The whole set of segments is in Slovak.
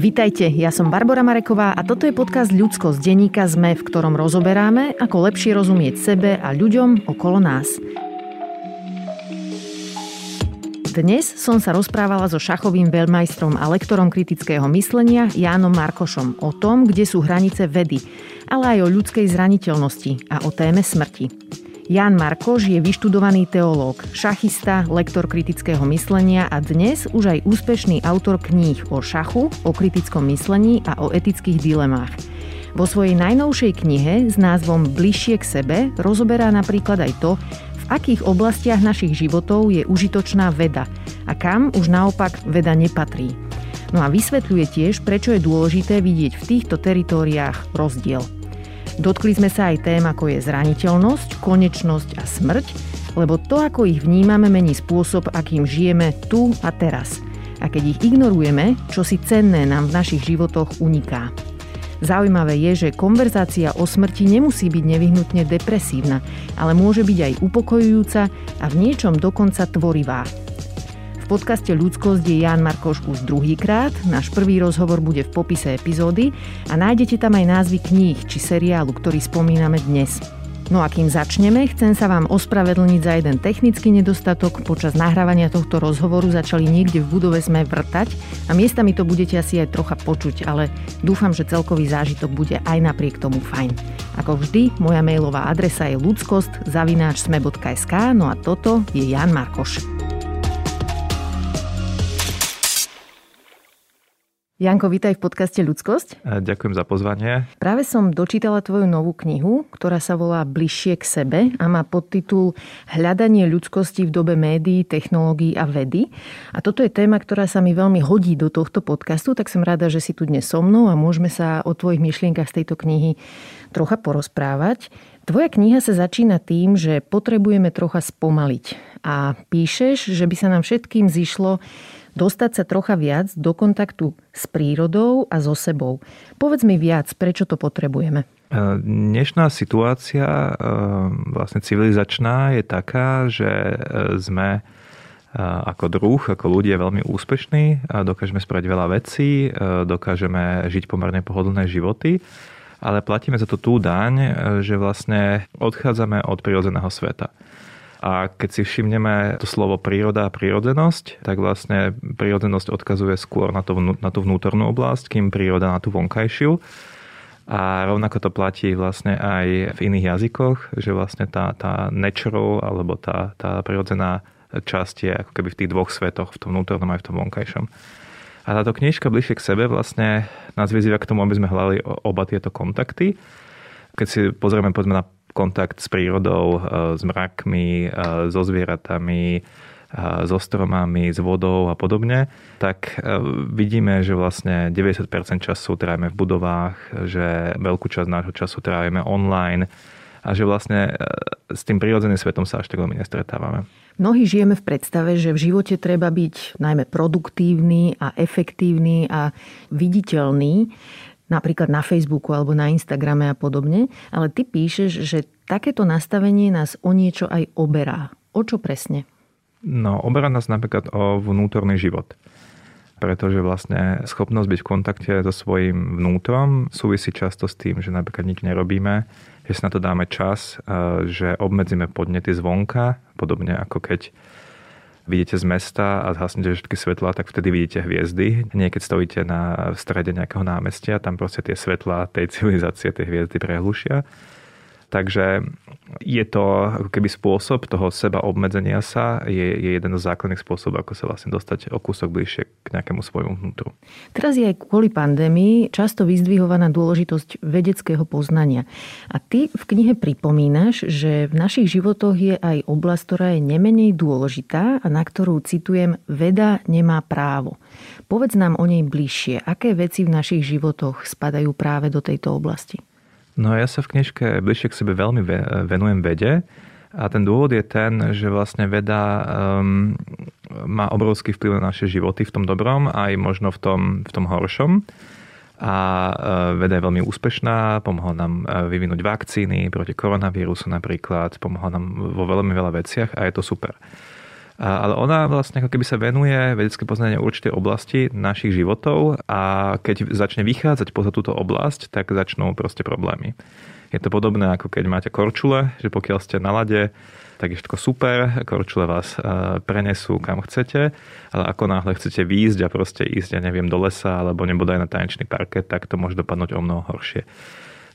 Vítajte, ja som Barbara Mareková a toto je podcast Ľudsko z denníka ZME, v ktorom rozoberáme, ako lepšie rozumieť sebe a ľuďom okolo nás. Dnes som sa rozprávala so šachovým veľmajstrom a lektorom kritického myslenia Jánom Markošom o tom, kde sú hranice vedy, ale aj o ľudskej zraniteľnosti a o téme smrti. Jan Markoš je vyštudovaný teológ, šachista, lektor kritického myslenia a dnes už aj úspešný autor kníh o šachu, o kritickom myslení a o etických dilemách. Vo svojej najnovšej knihe s názvom Bližšie k sebe rozoberá napríklad aj to, v akých oblastiach našich životov je užitočná veda a kam už naopak veda nepatrí. No a vysvetľuje tiež, prečo je dôležité vidieť v týchto teritóriách rozdiel. Dotkli sme sa aj tém, ako je zraniteľnosť, konečnosť a smrť, lebo to, ako ich vnímame, mení spôsob, akým žijeme tu a teraz. A keď ich ignorujeme, čo si cenné nám v našich životoch uniká. Zaujímavé je, že konverzácia o smrti nemusí byť nevyhnutne depresívna, ale môže byť aj upokojujúca a v niečom dokonca tvorivá podcaste Ľudskosť je Jan Markoš už druhýkrát. Náš prvý rozhovor bude v popise epizódy a nájdete tam aj názvy kníh či seriálu, ktorý spomíname dnes. No a kým začneme, chcem sa vám ospravedlniť za jeden technický nedostatok. Počas nahrávania tohto rozhovoru začali niekde v budove sme vrtať a miestami to budete asi aj trocha počuť, ale dúfam, že celkový zážitok bude aj napriek tomu fajn. Ako vždy, moja mailová adresa je ludskost no a toto je Jan Markoš. Janko, vítaj v podcaste Ľudskosť. E, ďakujem za pozvanie. Práve som dočítala tvoju novú knihu, ktorá sa volá Bližšie k sebe a má podtitul Hľadanie ľudskosti v dobe médií, technológií a vedy. A toto je téma, ktorá sa mi veľmi hodí do tohto podcastu, tak som rada, že si tu dnes so mnou a môžeme sa o tvojich myšlienkach z tejto knihy trocha porozprávať. Tvoja kniha sa začína tým, že potrebujeme trocha spomaliť. A píšeš, že by sa nám všetkým zišlo dostať sa trocha viac do kontaktu s prírodou a so sebou. Povedz mi viac, prečo to potrebujeme. E, dnešná situácia e, vlastne civilizačná je taká, že e, sme ako druh, ako ľudia veľmi úspešní, dokážeme spraviť veľa vecí, dokážeme žiť pomerne pohodlné životy, ale platíme za to tú daň, že vlastne odchádzame od prírodzeného sveta. A keď si všimneme to slovo príroda a prírodzenosť, tak vlastne prírodzenosť odkazuje skôr na, to, na tú vnútornú oblasť, kým príroda na tú vonkajšiu. A rovnako to platí vlastne aj v iných jazykoch, že vlastne tá, tá natural alebo tá, tá prirodzená časť je ako keby v tých dvoch svetoch, v tom vnútornom aj v tom vonkajšom. A táto knižka bližšie k sebe vlastne nás vyzýva k tomu, aby sme hľadali oba tieto kontakty. Keď si pozrieme povedzme na kontakt s prírodou, e, s mrakmi, e, so zvieratami, e, so stromami, s vodou a podobne, tak vidíme, že vlastne 90% času trávime v budovách, že veľkú časť nášho času trávime online a že vlastne s tým prírodzeným svetom sa až tak veľmi nestretávame. Mnohí žijeme v predstave, že v živote treba byť najmä produktívny a efektívny a viditeľný napríklad na Facebooku alebo na Instagrame a podobne, ale ty píšeš, že takéto nastavenie nás o niečo aj oberá. O čo presne? No, oberá nás napríklad o vnútorný život. Pretože vlastne schopnosť byť v kontakte so svojím vnútrom súvisí často s tým, že napríklad nič nerobíme, že si na to dáme čas, že obmedzíme podnety zvonka, podobne ako keď vidíte z mesta a zhasnete všetky svetlá, tak vtedy vidíte hviezdy. Nie keď stojíte na v strede nejakého námestia, tam proste tie svetlá tej civilizácie, tej hviezdy prehlušia. Takže je to ako keby spôsob toho seba obmedzenia sa, je, je jeden z základných spôsobov, ako sa vlastne dostať o kúsok bližšie k nejakému svojmu vnútru. Teraz je aj kvôli pandémii často vyzdvihovaná dôležitosť vedeckého poznania. A ty v knihe pripomínaš, že v našich životoch je aj oblasť, ktorá je nemenej dôležitá a na ktorú, citujem, veda nemá právo. Povedz nám o nej bližšie. Aké veci v našich životoch spadajú práve do tejto oblasti? No ja sa v knižke bližšie k sebe veľmi venujem vede a ten dôvod je ten, že vlastne veda um, má obrovský vplyv na naše životy v tom dobrom aj možno v tom, v tom horšom. A uh, veda je veľmi úspešná, pomohla nám uh, vyvinúť vakcíny proti koronavírusu napríklad, pomohla nám vo veľmi veľa veciach a je to super. Ale ona vlastne ako keby sa venuje vedecké poznanie určitej oblasti našich životov a keď začne vychádzať poza túto oblasť, tak začnú proste problémy. Je to podobné ako keď máte korčule, že pokiaľ ste na lade, tak je všetko super, korčule vás e, prenesú kam chcete, ale ako náhle chcete výjsť a proste ísť, ja neviem, do lesa alebo nebodaj na tanečný parket, tak to môže dopadnúť o mnoho horšie.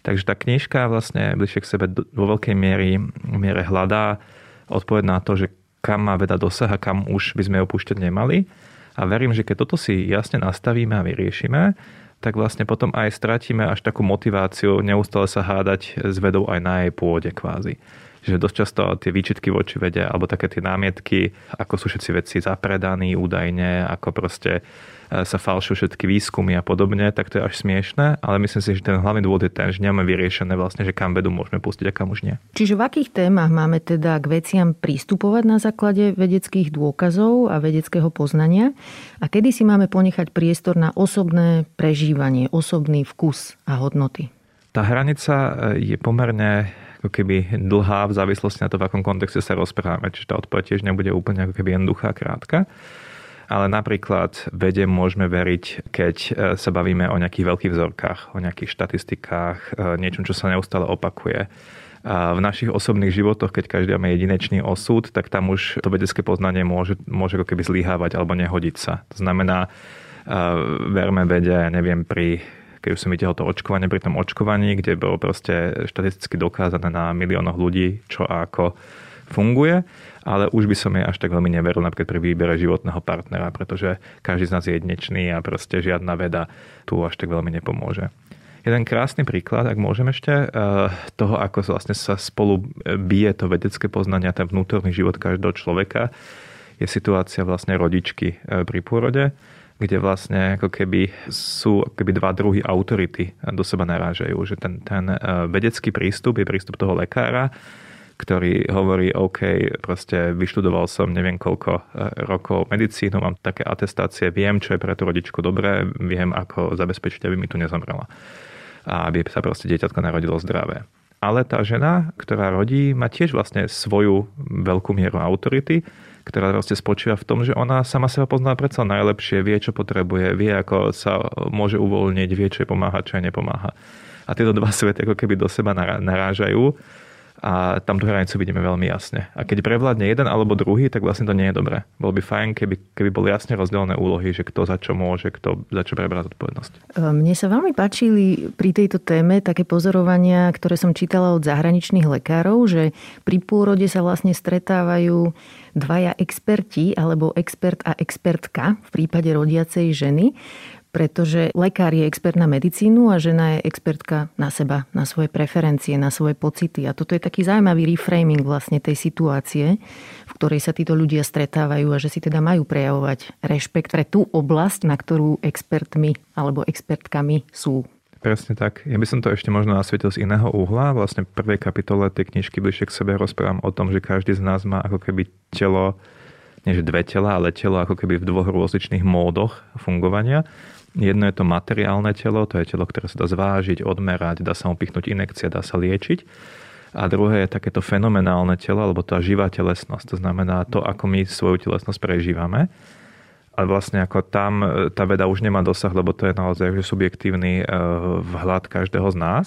Takže tá knižka vlastne bližšie k sebe vo veľkej miery, miere hľadá odpoveď na to, že kam má veda dosah a kam už by sme opúšťať nemali. A verím, že keď toto si jasne nastavíme a vyriešime, tak vlastne potom aj stratíme až takú motiváciu neustále sa hádať s vedou aj na jej pôde kvázi že dosť často tie výčitky voči vede alebo také tie námietky, ako sú všetci vedci zapredaní údajne, ako proste e, sa falšujú všetky výskumy a podobne, tak to je až smiešne, ale myslím si, že ten hlavný dôvod je ten, že nemáme vyriešené vlastne, že kam vedu môžeme pustiť a kam už nie. Čiže v akých témach máme teda k veciam pristupovať na základe vedeckých dôkazov a vedeckého poznania a kedy si máme ponechať priestor na osobné prežívanie, osobný vkus a hodnoty? Tá hranica e, je pomerne ako keby dlhá v závislosti na to, v akom kontexte sa rozprávame. Čiže tá odpoveď tiež nebude úplne ako keby jednoduchá, krátka. Ale napríklad vede môžeme veriť, keď e, sa bavíme o nejakých veľkých vzorkách, o nejakých štatistikách, e, niečom, čo sa neustále opakuje. A v našich osobných životoch, keď každý máme jedinečný osud, tak tam už to vedecké poznanie môže, môže ako keby zlíhávať alebo nehodiť sa. To znamená, e, verme vede, neviem, pri keď už som videl to očkovanie pri tom očkovaní, kde bolo proste štatisticky dokázané na miliónoch ľudí, čo a ako funguje, ale už by som jej až tak veľmi neveril napríklad pri výbere životného partnera, pretože každý z nás je jedinečný a proste žiadna veda tu až tak veľmi nepomôže. Jeden krásny príklad, ak môžem ešte, eh, toho, ako vlastne sa spolu bije to vedecké poznanie a ten vnútorný život každého človeka, je situácia vlastne rodičky eh, pri pôrode kde vlastne ako keby sú ako keby dva druhy autority do seba narážajú. Že ten, ten e, vedecký prístup je prístup toho lekára, ktorý hovorí, OK, proste vyštudoval som neviem koľko e, rokov medicínu, mám také atestácie, viem, čo je pre tú rodičku dobré, viem, ako zabezpečiť, aby mi tu nezomrela. A aby sa proste dieťatko narodilo zdravé. Ale tá žena, ktorá rodí, má tiež vlastne svoju veľkú mieru autority, ktorá vlastne spočíva v tom, že ona sama seba pozná predsa najlepšie, vie, čo potrebuje, vie, ako sa môže uvoľniť, vie, čo je pomáha, čo je nepomáha. A tieto dva svety ako keby do seba narážajú a tam tú hranicu vidíme veľmi jasne. A keď prevládne jeden alebo druhý, tak vlastne to nie je dobré. Bolo by fajn, keby, keby boli jasne rozdelené úlohy, že kto za čo môže, kto za čo preberá zodpovednosť. E, mne sa veľmi páčili pri tejto téme také pozorovania, ktoré som čítala od zahraničných lekárov, že pri pôrode sa vlastne stretávajú dvaja experti alebo expert a expertka v prípade rodiacej ženy pretože lekár je expert na medicínu a žena je expertka na seba, na svoje preferencie, na svoje pocity. A toto je taký zaujímavý reframing vlastne tej situácie, v ktorej sa títo ľudia stretávajú a že si teda majú prejavovať rešpekt pre tú oblasť, na ktorú expertmi alebo expertkami sú. Presne tak. Ja by som to ešte možno nasvietil z iného uhla. Vlastne v prvej kapitole tej knižky bližšie k sebe rozprávam o tom, že každý z nás má ako keby telo, nie že dve tela, ale telo ako keby v dvoch rozličných módoch fungovania. Jedno je to materiálne telo, to je telo, ktoré sa dá zvážiť, odmerať, dá sa mu pichnúť inekcia, dá sa liečiť. A druhé je takéto fenomenálne telo, alebo tá živá telesnosť. To znamená to, ako my svoju telesnosť prežívame. A vlastne ako tam e, tá veda už nemá dosah, lebo to je naozaj subjektívny e, vhľad každého z nás.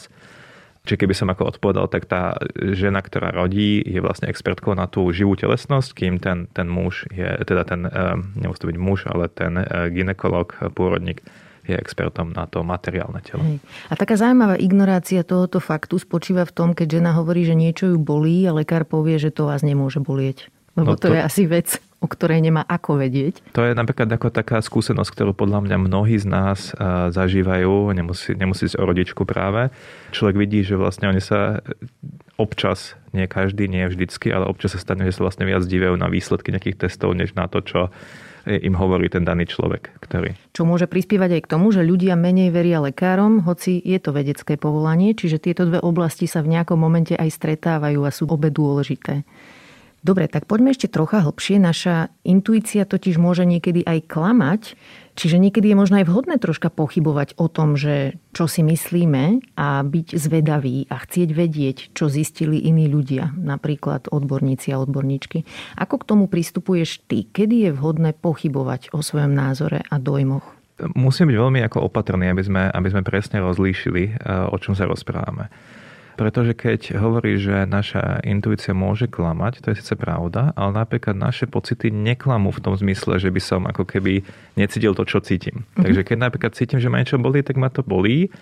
Čiže keby som ako odpovedal, tak tá žena, ktorá rodí, je vlastne expertkou na tú živú telesnosť, kým ten, ten muž je, teda ten, eh, nemusí to byť muž, ale ten eh, ginekolog, pôrodník, je expertom na to materiálne telo. Hej. A taká zaujímavá ignorácia tohoto faktu spočíva v tom, keď žena hovorí, že niečo ju bolí a lekár povie, že to vás nemôže bolieť. Lebo no to, to je asi vec, o ktorej nemá ako vedieť. To je napríklad ako taká skúsenosť, ktorú podľa mňa mnohí z nás zažívajú, nemusí, nemusí ísť o rodičku práve. Človek vidí, že vlastne oni sa občas, nie každý, nie vždycky, ale občas sa stane, že sa vlastne viac divajú na výsledky nejakých testov, než na to, čo im hovorí ten daný človek. Ktorý... Čo môže prispievať aj k tomu, že ľudia menej veria lekárom, hoci je to vedecké povolanie, čiže tieto dve oblasti sa v nejakom momente aj stretávajú a sú obe dôležité. Dobre, tak poďme ešte trocha hlbšie. Naša intuícia totiž môže niekedy aj klamať, čiže niekedy je možno aj vhodné troška pochybovať o tom, že čo si myslíme a byť zvedavý a chcieť vedieť, čo zistili iní ľudia, napríklad odborníci a odborníčky. Ako k tomu pristupuješ ty? Kedy je vhodné pochybovať o svojom názore a dojmoch? Musím byť veľmi ako opatrný, aby sme, aby sme presne rozlíšili, eh, o čom sa rozprávame. Pretože keď hovorí, že naša intuícia môže klamať, to je síce pravda, ale napríklad naše pocity neklamú v tom zmysle, že by som ako keby necítil to, čo cítim. Mm-hmm. Takže keď napríklad cítim, že ma niečo bolí, tak ma to bolí.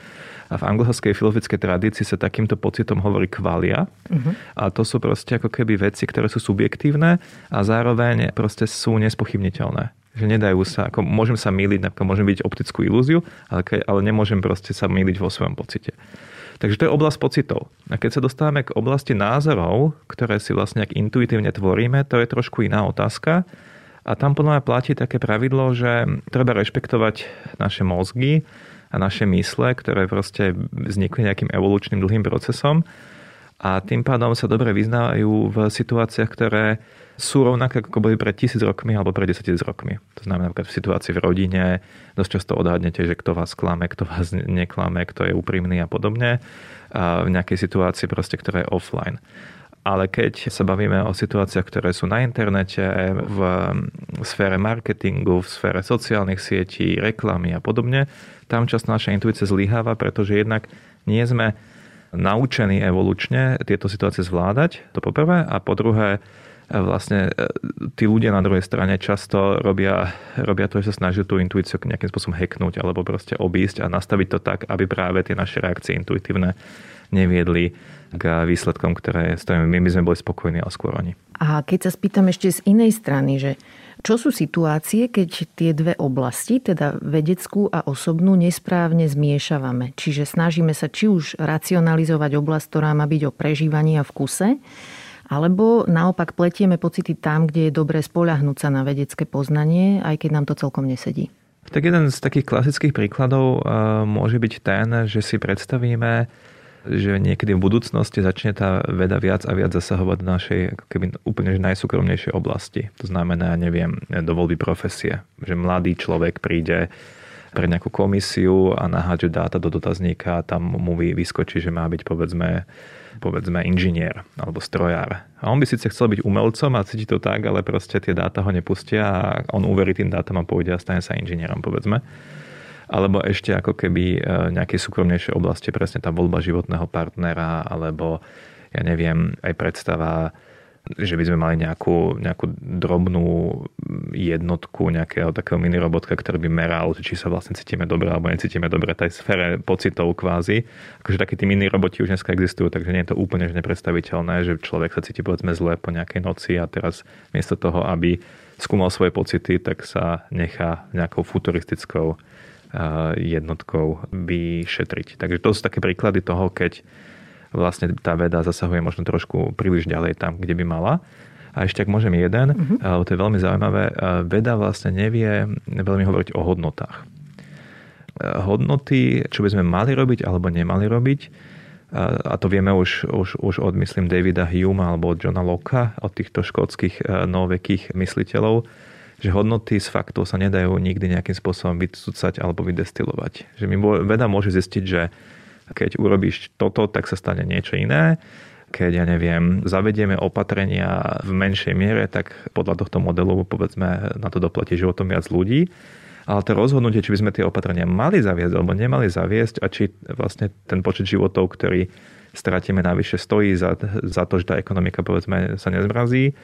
A v anglosaskej filozofickej tradícii sa takýmto pocitom hovorí kvalia. Uh-huh. A to sú proste ako keby veci, ktoré sú subjektívne a zároveň proste sú nespochybniteľné že nedajú sa, ako môžem sa míliť, napríklad môžem byť optickú ilúziu, ale, ale nemôžem proste sa míliť vo svojom pocite. Takže to je oblasť pocitov. A keď sa dostávame k oblasti názorov, ktoré si vlastne ak intuitívne tvoríme, to je trošku iná otázka. A tam podľa mňa platí také pravidlo, že treba rešpektovať naše mozgy a naše mysle, ktoré proste vznikli nejakým evolučným dlhým procesom a tým pádom sa dobre vyznávajú v situáciách, ktoré sú rovnaké, ako boli pred tisíc rokmi alebo pred 10 tisíc rokmi. To znamená napríklad v situácii v rodine, dosť často odhadnete, že kto vás klame, kto vás neklame, kto je úprimný a podobne. A v nejakej situácii proste, ktorá je offline. Ale keď sa bavíme o situáciách, ktoré sú na internete, v sfére marketingu, v sfére sociálnych sietí, reklamy a podobne, tam často naša intuícia zlyháva, pretože jednak nie sme naučení evolučne tieto situácie zvládať, to poprvé, a po druhé, vlastne e, tí ľudia na druhej strane často robia, robia to, že sa snažia tú intuíciu nejakým spôsobom hacknúť alebo proste obísť a nastaviť to tak, aby práve tie naše reakcie intuitívne neviedli k výsledkom, ktoré, s ktorými my sme boli spokojní, ale skôr oni. A keď sa spýtam ešte z inej strany, že čo sú situácie, keď tie dve oblasti, teda vedeckú a osobnú, nesprávne zmiešavame? Čiže snažíme sa či už racionalizovať oblasť, ktorá má byť o prežívaní a vkuse, alebo naopak pletieme pocity tam, kde je dobré spoľahnúť sa na vedecké poznanie, aj keď nám to celkom nesedí. Tak jeden z takých klasických príkladov eh, môže byť ten, že si predstavíme, že niekedy v budúcnosti začne tá veda viac a viac zasahovať do našej keby úplne najsúkromnejšej oblasti. To znamená, neviem, do voľby profesie. Že mladý človek príde pre nejakú komisiu a nahádže dáta do dotazníka a tam mu vyskočí, že má byť povedzme povedzme inžinier alebo strojár. A on by síce chcel byť umelcom a cíti to tak, ale proste tie dáta ho nepustia a on uverí tým dátam a pôjde a stane sa inžinierom, povedzme. Alebo ešte ako keby e, nejaké súkromnejšie oblasti, presne tá voľba životného partnera, alebo ja neviem, aj predstava že by sme mali nejakú, nejakú drobnú jednotku nejakého takého mini robotka, ktorý by meral, či sa vlastne cítime dobre alebo necítime dobre, tej sfére pocitov kvázi. Akože takí tí mini roboti už dneska existujú, takže nie je to úplne že nepredstaviteľné, že človek sa cíti povedzme zle po nejakej noci a teraz miesto toho, aby skúmal svoje pocity, tak sa nechá nejakou futuristickou jednotkou vyšetriť. Takže to sú také príklady toho, keď vlastne tá veda zasahuje možno trošku príliš ďalej tam, kde by mala. A ešte ak môžem jeden, uh-huh. lebo to je veľmi zaujímavé, veda vlastne nevie veľmi hovoriť o hodnotách. Hodnoty, čo by sme mali robiť alebo nemali robiť, a to vieme už, už, už od, myslím, Davida Hume alebo od Johna Locke, od týchto škótskych novekých mysliteľov, že hodnoty z faktov sa nedajú nikdy nejakým spôsobom vycúcať alebo vydestilovať. Že mi veda môže zistiť, že keď urobíš toto, tak sa stane niečo iné. Keď, ja neviem, zavedieme opatrenia v menšej miere, tak podľa tohto modelu, povedzme, na to doplatí životom viac ľudí. Ale to rozhodnutie, či by sme tie opatrenia mali zaviesť alebo nemali zaviesť a či vlastne ten počet životov, ktorý stratíme navyše, stojí za, za to, že tá ekonomika povedzme sa nezmrazí,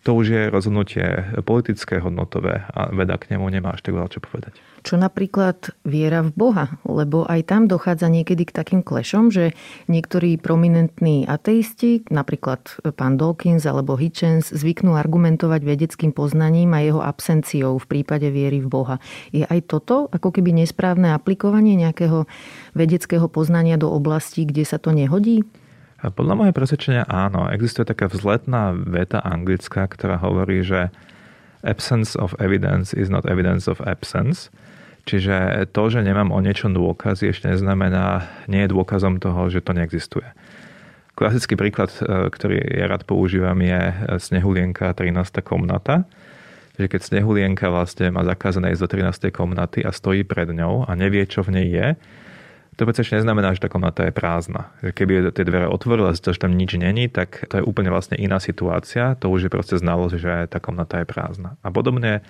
to už je rozhodnutie politické, hodnotové a veda k nemu nemá až tak veľa čo povedať. Čo napríklad viera v Boha, lebo aj tam dochádza niekedy k takým klešom, že niektorí prominentní ateisti, napríklad pán Dawkins alebo Hitchens, zvyknú argumentovať vedeckým poznaním a jeho absenciou v prípade viery v Boha. Je aj toto ako keby nesprávne aplikovanie nejakého vedeckého poznania do oblasti, kde sa to nehodí? Podľa môjho presvedčenia áno. Existuje taká vzletná veta anglická, ktorá hovorí, že absence of evidence is not evidence of absence. Čiže to, že nemám o niečom dôkazy, ešte neznamená, nie je dôkazom toho, že to neexistuje. Klasický príklad, e, ktorý ja rád používam, je snehulienka 13. komnata. Že keď snehulienka vlastne má zakázané ísť do 13. komnaty a stojí pred ňou a nevie, čo v nej je, to ešte neznamená, že tá komnata je prázdna. Keby tie dvere otvorila, zistil, že tam nič není, tak to je úplne vlastne iná situácia. To už je proste znalosť, že tá komnata je prázdna. A podobne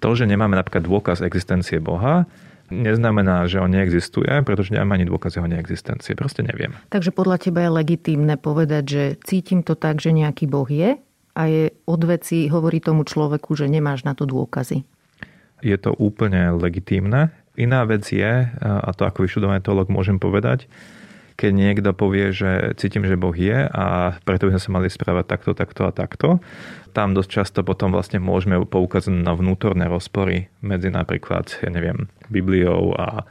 to, že nemáme napríklad dôkaz existencie Boha, neznamená, že on neexistuje, pretože nemáme ani dôkaz jeho neexistencie. Proste neviem. Takže podľa teba je legitímne povedať, že cítim to tak, že nejaký Boh je a je od veci, hovorí tomu človeku, že nemáš na to dôkazy. Je to úplne legitímne. Iná vec je, a to ako vyštudovaný teolog môžem povedať, keď niekto povie, že cítim, že Boh je a preto by sme sa mali správať takto, takto a takto. Tam dosť často potom vlastne môžeme poukázať na vnútorné rozpory medzi napríklad, ja neviem, Bibliou a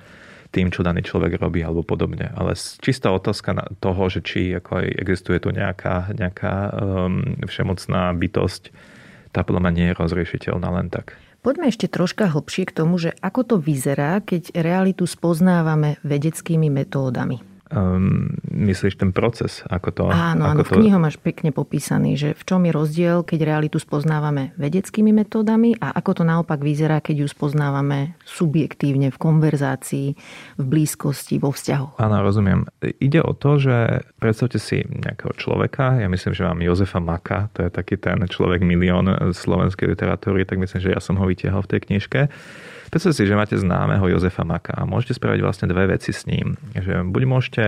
tým, čo daný človek robí alebo podobne. Ale čistá otázka toho, že či ako existuje tu nejaká, nejaká um, všemocná bytosť, tá podľa mňa nie je rozriešiteľná len tak. Poďme ešte troška hlbšie k tomu, že ako to vyzerá, keď realitu spoznávame vedeckými metódami um, myslíš ten proces? Ako to, áno, ako áno, to... v knihe máš pekne popísaný, že v čom je rozdiel, keď realitu spoznávame vedeckými metódami a ako to naopak vyzerá, keď ju spoznávame subjektívne v konverzácii, v blízkosti, vo vzťahoch. Áno, rozumiem. Ide o to, že predstavte si nejakého človeka, ja myslím, že mám Jozefa Maka, to je taký ten človek milión slovenskej literatúry, tak myslím, že ja som ho vytiahol v tej knižke Predstavte si, že máte známeho Jozefa Maka a môžete spraviť vlastne dve veci s ním. Že buď môžete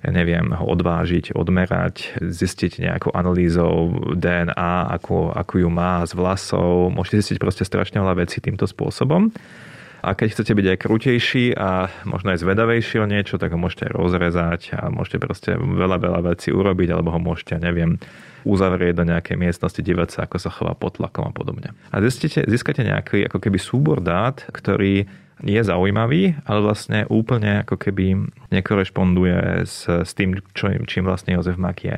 ja neviem, ho odvážiť, odmerať, zistiť nejakou analýzou DNA, ako, ako ju má z vlasov. Môžete zistiť proste strašne veľa vecí týmto spôsobom. A keď chcete byť aj krutejší a možno aj zvedavejší o niečo, tak ho môžete rozrezať a môžete proste veľa, veľa vecí urobiť, alebo ho môžete, neviem, uzavrieť do nejakej miestnosti, dívať sa, ako sa chová pod tlakom a podobne. A zistíte, získate nejaký ako keby súbor dát, ktorý je zaujímavý, ale vlastne úplne ako keby nekorešponduje s, s tým, čo, čím vlastne Jozef Mak je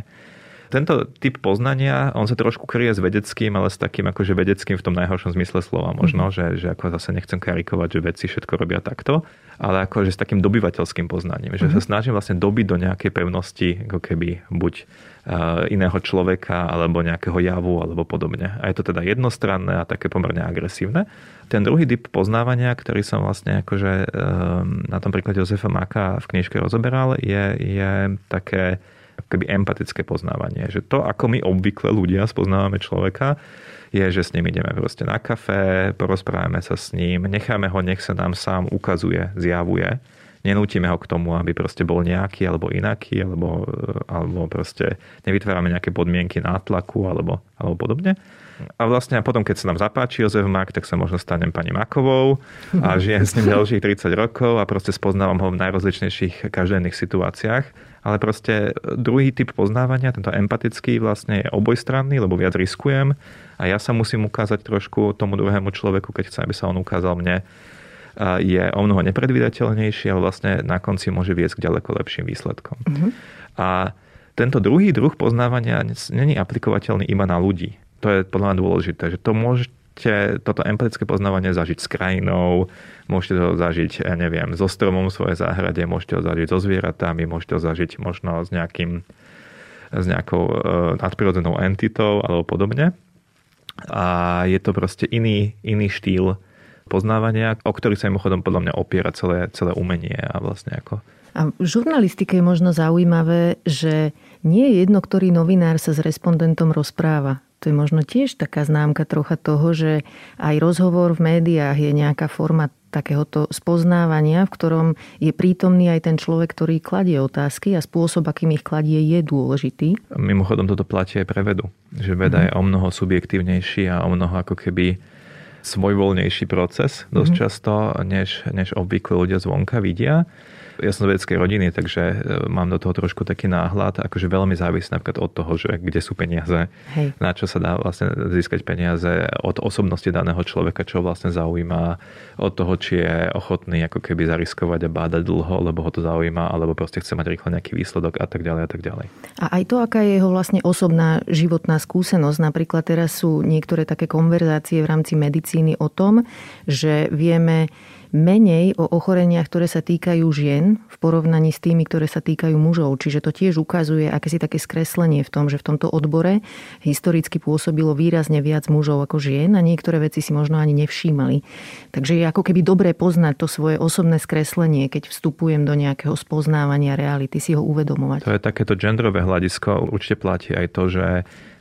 tento typ poznania, on sa trošku kryje s vedeckým, ale s takým akože vedeckým v tom najhoršom zmysle slova možno, mm-hmm. že, že ako zase nechcem karikovať, že vedci všetko robia takto, ale akože s takým dobyvateľským poznaním, že mm-hmm. sa snažím vlastne dobiť do nejakej pevnosti, ako keby buď uh, iného človeka, alebo nejakého javu, alebo podobne. A je to teda jednostranné a také pomerne agresívne. Ten druhý typ poznávania, ktorý som vlastne akože um, na tom príklade Josefa Maka v knižke rozoberal, je, je také keby empatické poznávanie. Že to, ako my obvykle ľudia spoznávame človeka, je, že s ním ideme proste na kafe, porozprávame sa s ním, necháme ho, nech sa nám sám ukazuje, zjavuje. Nenútime ho k tomu, aby proste bol nejaký alebo inaký, alebo, alebo proste nevytvárame nejaké podmienky nátlaku alebo, alebo podobne. A vlastne a potom, keď sa nám zapáči Jozef Mak, tak sa možno stanem pani Makovou a žijem s ním ďalších 30 rokov a proste spoznávam ho v najrozličnejších každodenných situáciách ale proste druhý typ poznávania, tento empatický vlastne je obojstranný, lebo viac riskujem a ja sa musím ukázať trošku tomu druhému človeku, keď chcem, aby sa on ukázal mne, je o mnoho nepredvídateľnejší, ale vlastne na konci môže viesť k ďaleko lepším výsledkom. Mm-hmm. A tento druhý druh poznávania není aplikovateľný iba na ľudí. To je podľa mňa dôležité, že to môže, môžete toto empatické poznávanie zažiť s krajinou, môžete to zažiť, ja neviem, so stromom v svojej záhrade, môžete ho zažiť so zvieratami, môžete ho zažiť možno s nejakým s nejakou e, nadprirodzenou entitou alebo podobne. A je to proste iný, iný štýl poznávania, o ktorý sa mimochodom podľa mňa opiera celé, celé umenie a vlastne ako a v žurnalistike je možno zaujímavé, že nie je jedno, ktorý novinár sa s respondentom rozpráva. To je možno tiež taká známka trocha toho, že aj rozhovor v médiách je nejaká forma takéhoto spoznávania, v ktorom je prítomný aj ten človek, ktorý kladie otázky a spôsob, akým ich kladie, je dôležitý. Mimochodom toto platí aj pre vedu. Že veda mm. je o mnoho subjektívnejší a o mnoho ako keby svojvoľnejší proces dosť mm. často, než, než obvykle ľudia zvonka vidia ja som z vedeckej rodiny, takže e, mám do toho trošku taký náhľad, akože veľmi závisí napríklad od toho, že kde sú peniaze, Hej. na čo sa dá vlastne získať peniaze, od osobnosti daného človeka, čo vlastne zaujíma, od toho, či je ochotný ako keby zariskovať a bádať dlho, lebo ho to zaujíma, alebo proste chce mať rýchlo nejaký výsledok a tak ďalej a tak ďalej. A aj to, aká je jeho vlastne osobná životná skúsenosť. Napríklad teraz sú niektoré také konverzácie v rámci medicíny o tom, že vieme menej o ochoreniach, ktoré sa týkajú žien v porovnaní s tými, ktoré sa týkajú mužov. Čiže to tiež ukazuje aké si také skreslenie v tom, že v tomto odbore historicky pôsobilo výrazne viac mužov ako žien a niektoré veci si možno ani nevšímali. Takže je ako keby dobre poznať to svoje osobné skreslenie, keď vstupujem do nejakého spoznávania reality, si ho uvedomovať. To je takéto genderové hľadisko. Určite platí aj to, že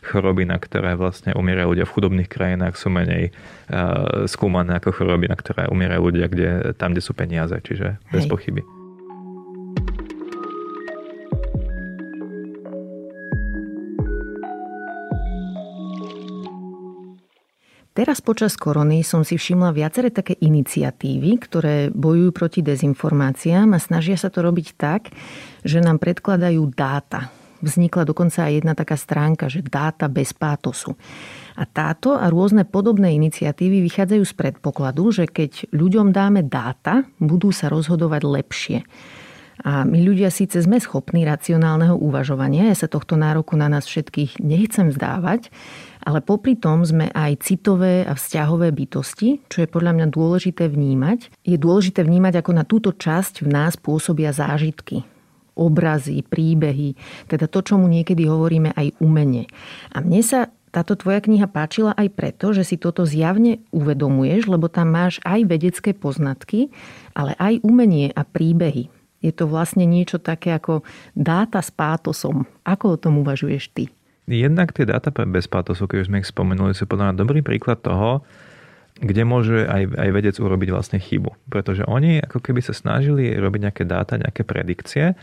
choroby, na ktoré vlastne umierajú ľudia v chudobných krajinách, sú menej uh, skúmané ako choroby, na ktoré umierajú ľudia kde, tam, kde sú peniaze. Čiže bez Hej. pochyby. Teraz počas korony som si všimla viaceré také iniciatívy, ktoré bojujú proti dezinformáciám a snažia sa to robiť tak, že nám predkladajú dáta Vznikla dokonca aj jedna taká stránka, že dáta bez pátosu. A táto a rôzne podobné iniciatívy vychádzajú z predpokladu, že keď ľuďom dáme dáta, budú sa rozhodovať lepšie. A my ľudia síce sme schopní racionálneho uvažovania, ja sa tohto nároku na nás všetkých nechcem vzdávať, ale popri tom sme aj citové a vzťahové bytosti, čo je podľa mňa dôležité vnímať. Je dôležité vnímať, ako na túto časť v nás pôsobia zážitky obrazy, príbehy, teda to, čo mu niekedy hovoríme aj umenie. A mne sa táto tvoja kniha páčila aj preto, že si toto zjavne uvedomuješ, lebo tam máš aj vedecké poznatky, ale aj umenie a príbehy. Je to vlastne niečo také ako dáta s pátosom. Ako o tom uvažuješ ty? Jednak tie dáta bez pátosu, keď už sme ich spomenuli, sú podľa mňa dobrý príklad toho, kde môže aj, aj vedec urobiť vlastne chybu. Pretože oni ako keby sa snažili robiť nejaké dáta, nejaké predikcie,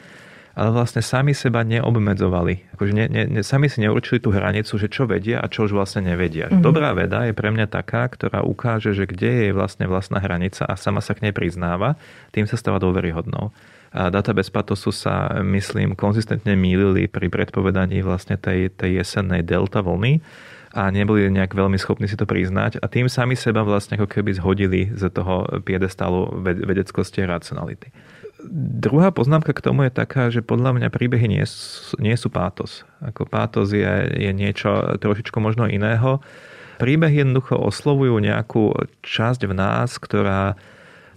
ale vlastne sami seba neobmedzovali. Akože ne, ne, ne, sami si neurčili tú hranicu, že čo vedia a čo už vlastne nevedia. Mm-hmm. Dobrá veda je pre mňa taká, ktorá ukáže, že kde je vlastne vlastná hranica a sama sa k nej priznáva, tým sa stáva dôveryhodnou. A data bez patosu sa, myslím, konzistentne mýlili pri predpovedaní vlastne tej, tej jesennej delta vlny a neboli nejak veľmi schopní si to priznať a tým sami seba vlastne ako keby zhodili z toho piedestálu vedeckosti a racionality. Druhá poznámka k tomu je taká, že podľa mňa príbehy nie sú, nie sú pátos. Ako pátos je, je niečo trošičko možno iného. Príbehy jednoducho oslovujú nejakú časť v nás, ktorá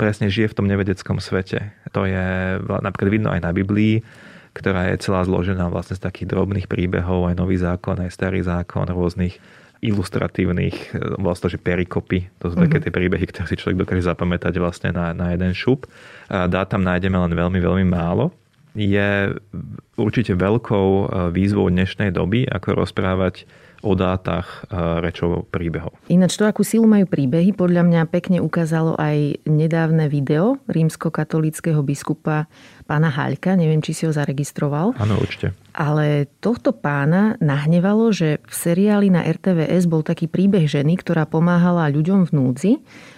presne žije v tom nevedeckom svete. To je napríklad vidno aj na Biblii ktorá je celá zložená vlastne z takých drobných príbehov, aj nový zákon, aj starý zákon, rôznych ilustratívnych, vlastne, že perikopy, to sú mm-hmm. také mhm. tie príbehy, ktoré si človek dokáže zapamätať vlastne na, na jeden šup. Dá tam nájdeme len veľmi, veľmi málo. Je určite veľkou e, výzvou dnešnej doby, ako rozprávať o dátach e, rečov príbehov. Ináč to, akú silu majú príbehy, podľa mňa pekne ukázalo aj nedávne video rímsko-katolického biskupa pána Haľka, neviem, či si ho zaregistroval. Áno, určite. Ale tohto pána nahnevalo, že v seriáli na RTVS bol taký príbeh ženy, ktorá pomáhala ľuďom v núdzi,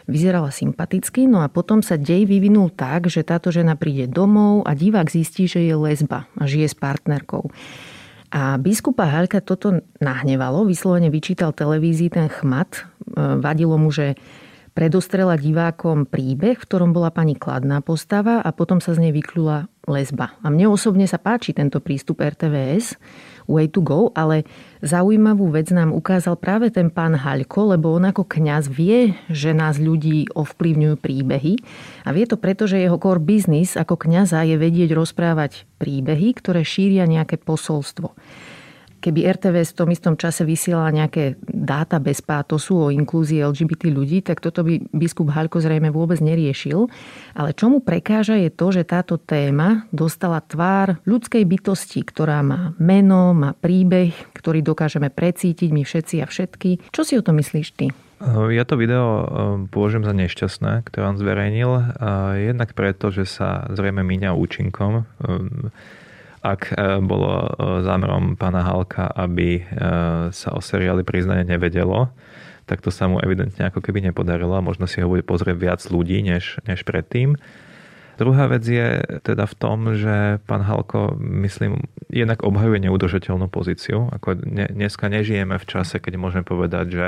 vyzerala sympaticky, no a potom sa dej vyvinul tak, že táto žena príde domov a divák zistí, že je lesba a žije s partnerkou. A biskupa Haľka toto nahnevalo, vyslovene vyčítal televízii ten chmat. E, vadilo mu, že predostrela divákom príbeh, v ktorom bola pani kladná postava a potom sa z nej vykľula lesba. A mne osobne sa páči tento prístup RTVS, Way to go, ale zaujímavú vec nám ukázal práve ten pán Haľko, lebo on ako kňaz vie, že nás ľudí ovplyvňujú príbehy. A vie to preto, že jeho core business ako kňaza je vedieť rozprávať príbehy, ktoré šíria nejaké posolstvo keby RTVS v tom istom čase vysielala nejaké dáta bez pátosu o inklúzii LGBT ľudí, tak toto by biskup Halko zrejme vôbec neriešil. Ale čo mu prekáža je to, že táto téma dostala tvár ľudskej bytosti, ktorá má meno, má príbeh, ktorý dokážeme precítiť my všetci a všetky. Čo si o tom myslíš ty? Ja to video eh, považujem za nešťastné, ktoré on zverejnil. Jednak preto, že sa zrejme míňa účinkom ak e, bolo e, zámerom pána Halka, aby e, sa o seriáli priznanie nevedelo, tak to sa mu evidentne ako keby nepodarilo a možno si ho bude pozrieť viac ľudí než, než predtým. Druhá vec je teda v tom, že pán Halko, myslím, jednak obhajuje neudržateľnú pozíciu. Ako dneska nežijeme v čase, keď môžeme povedať, že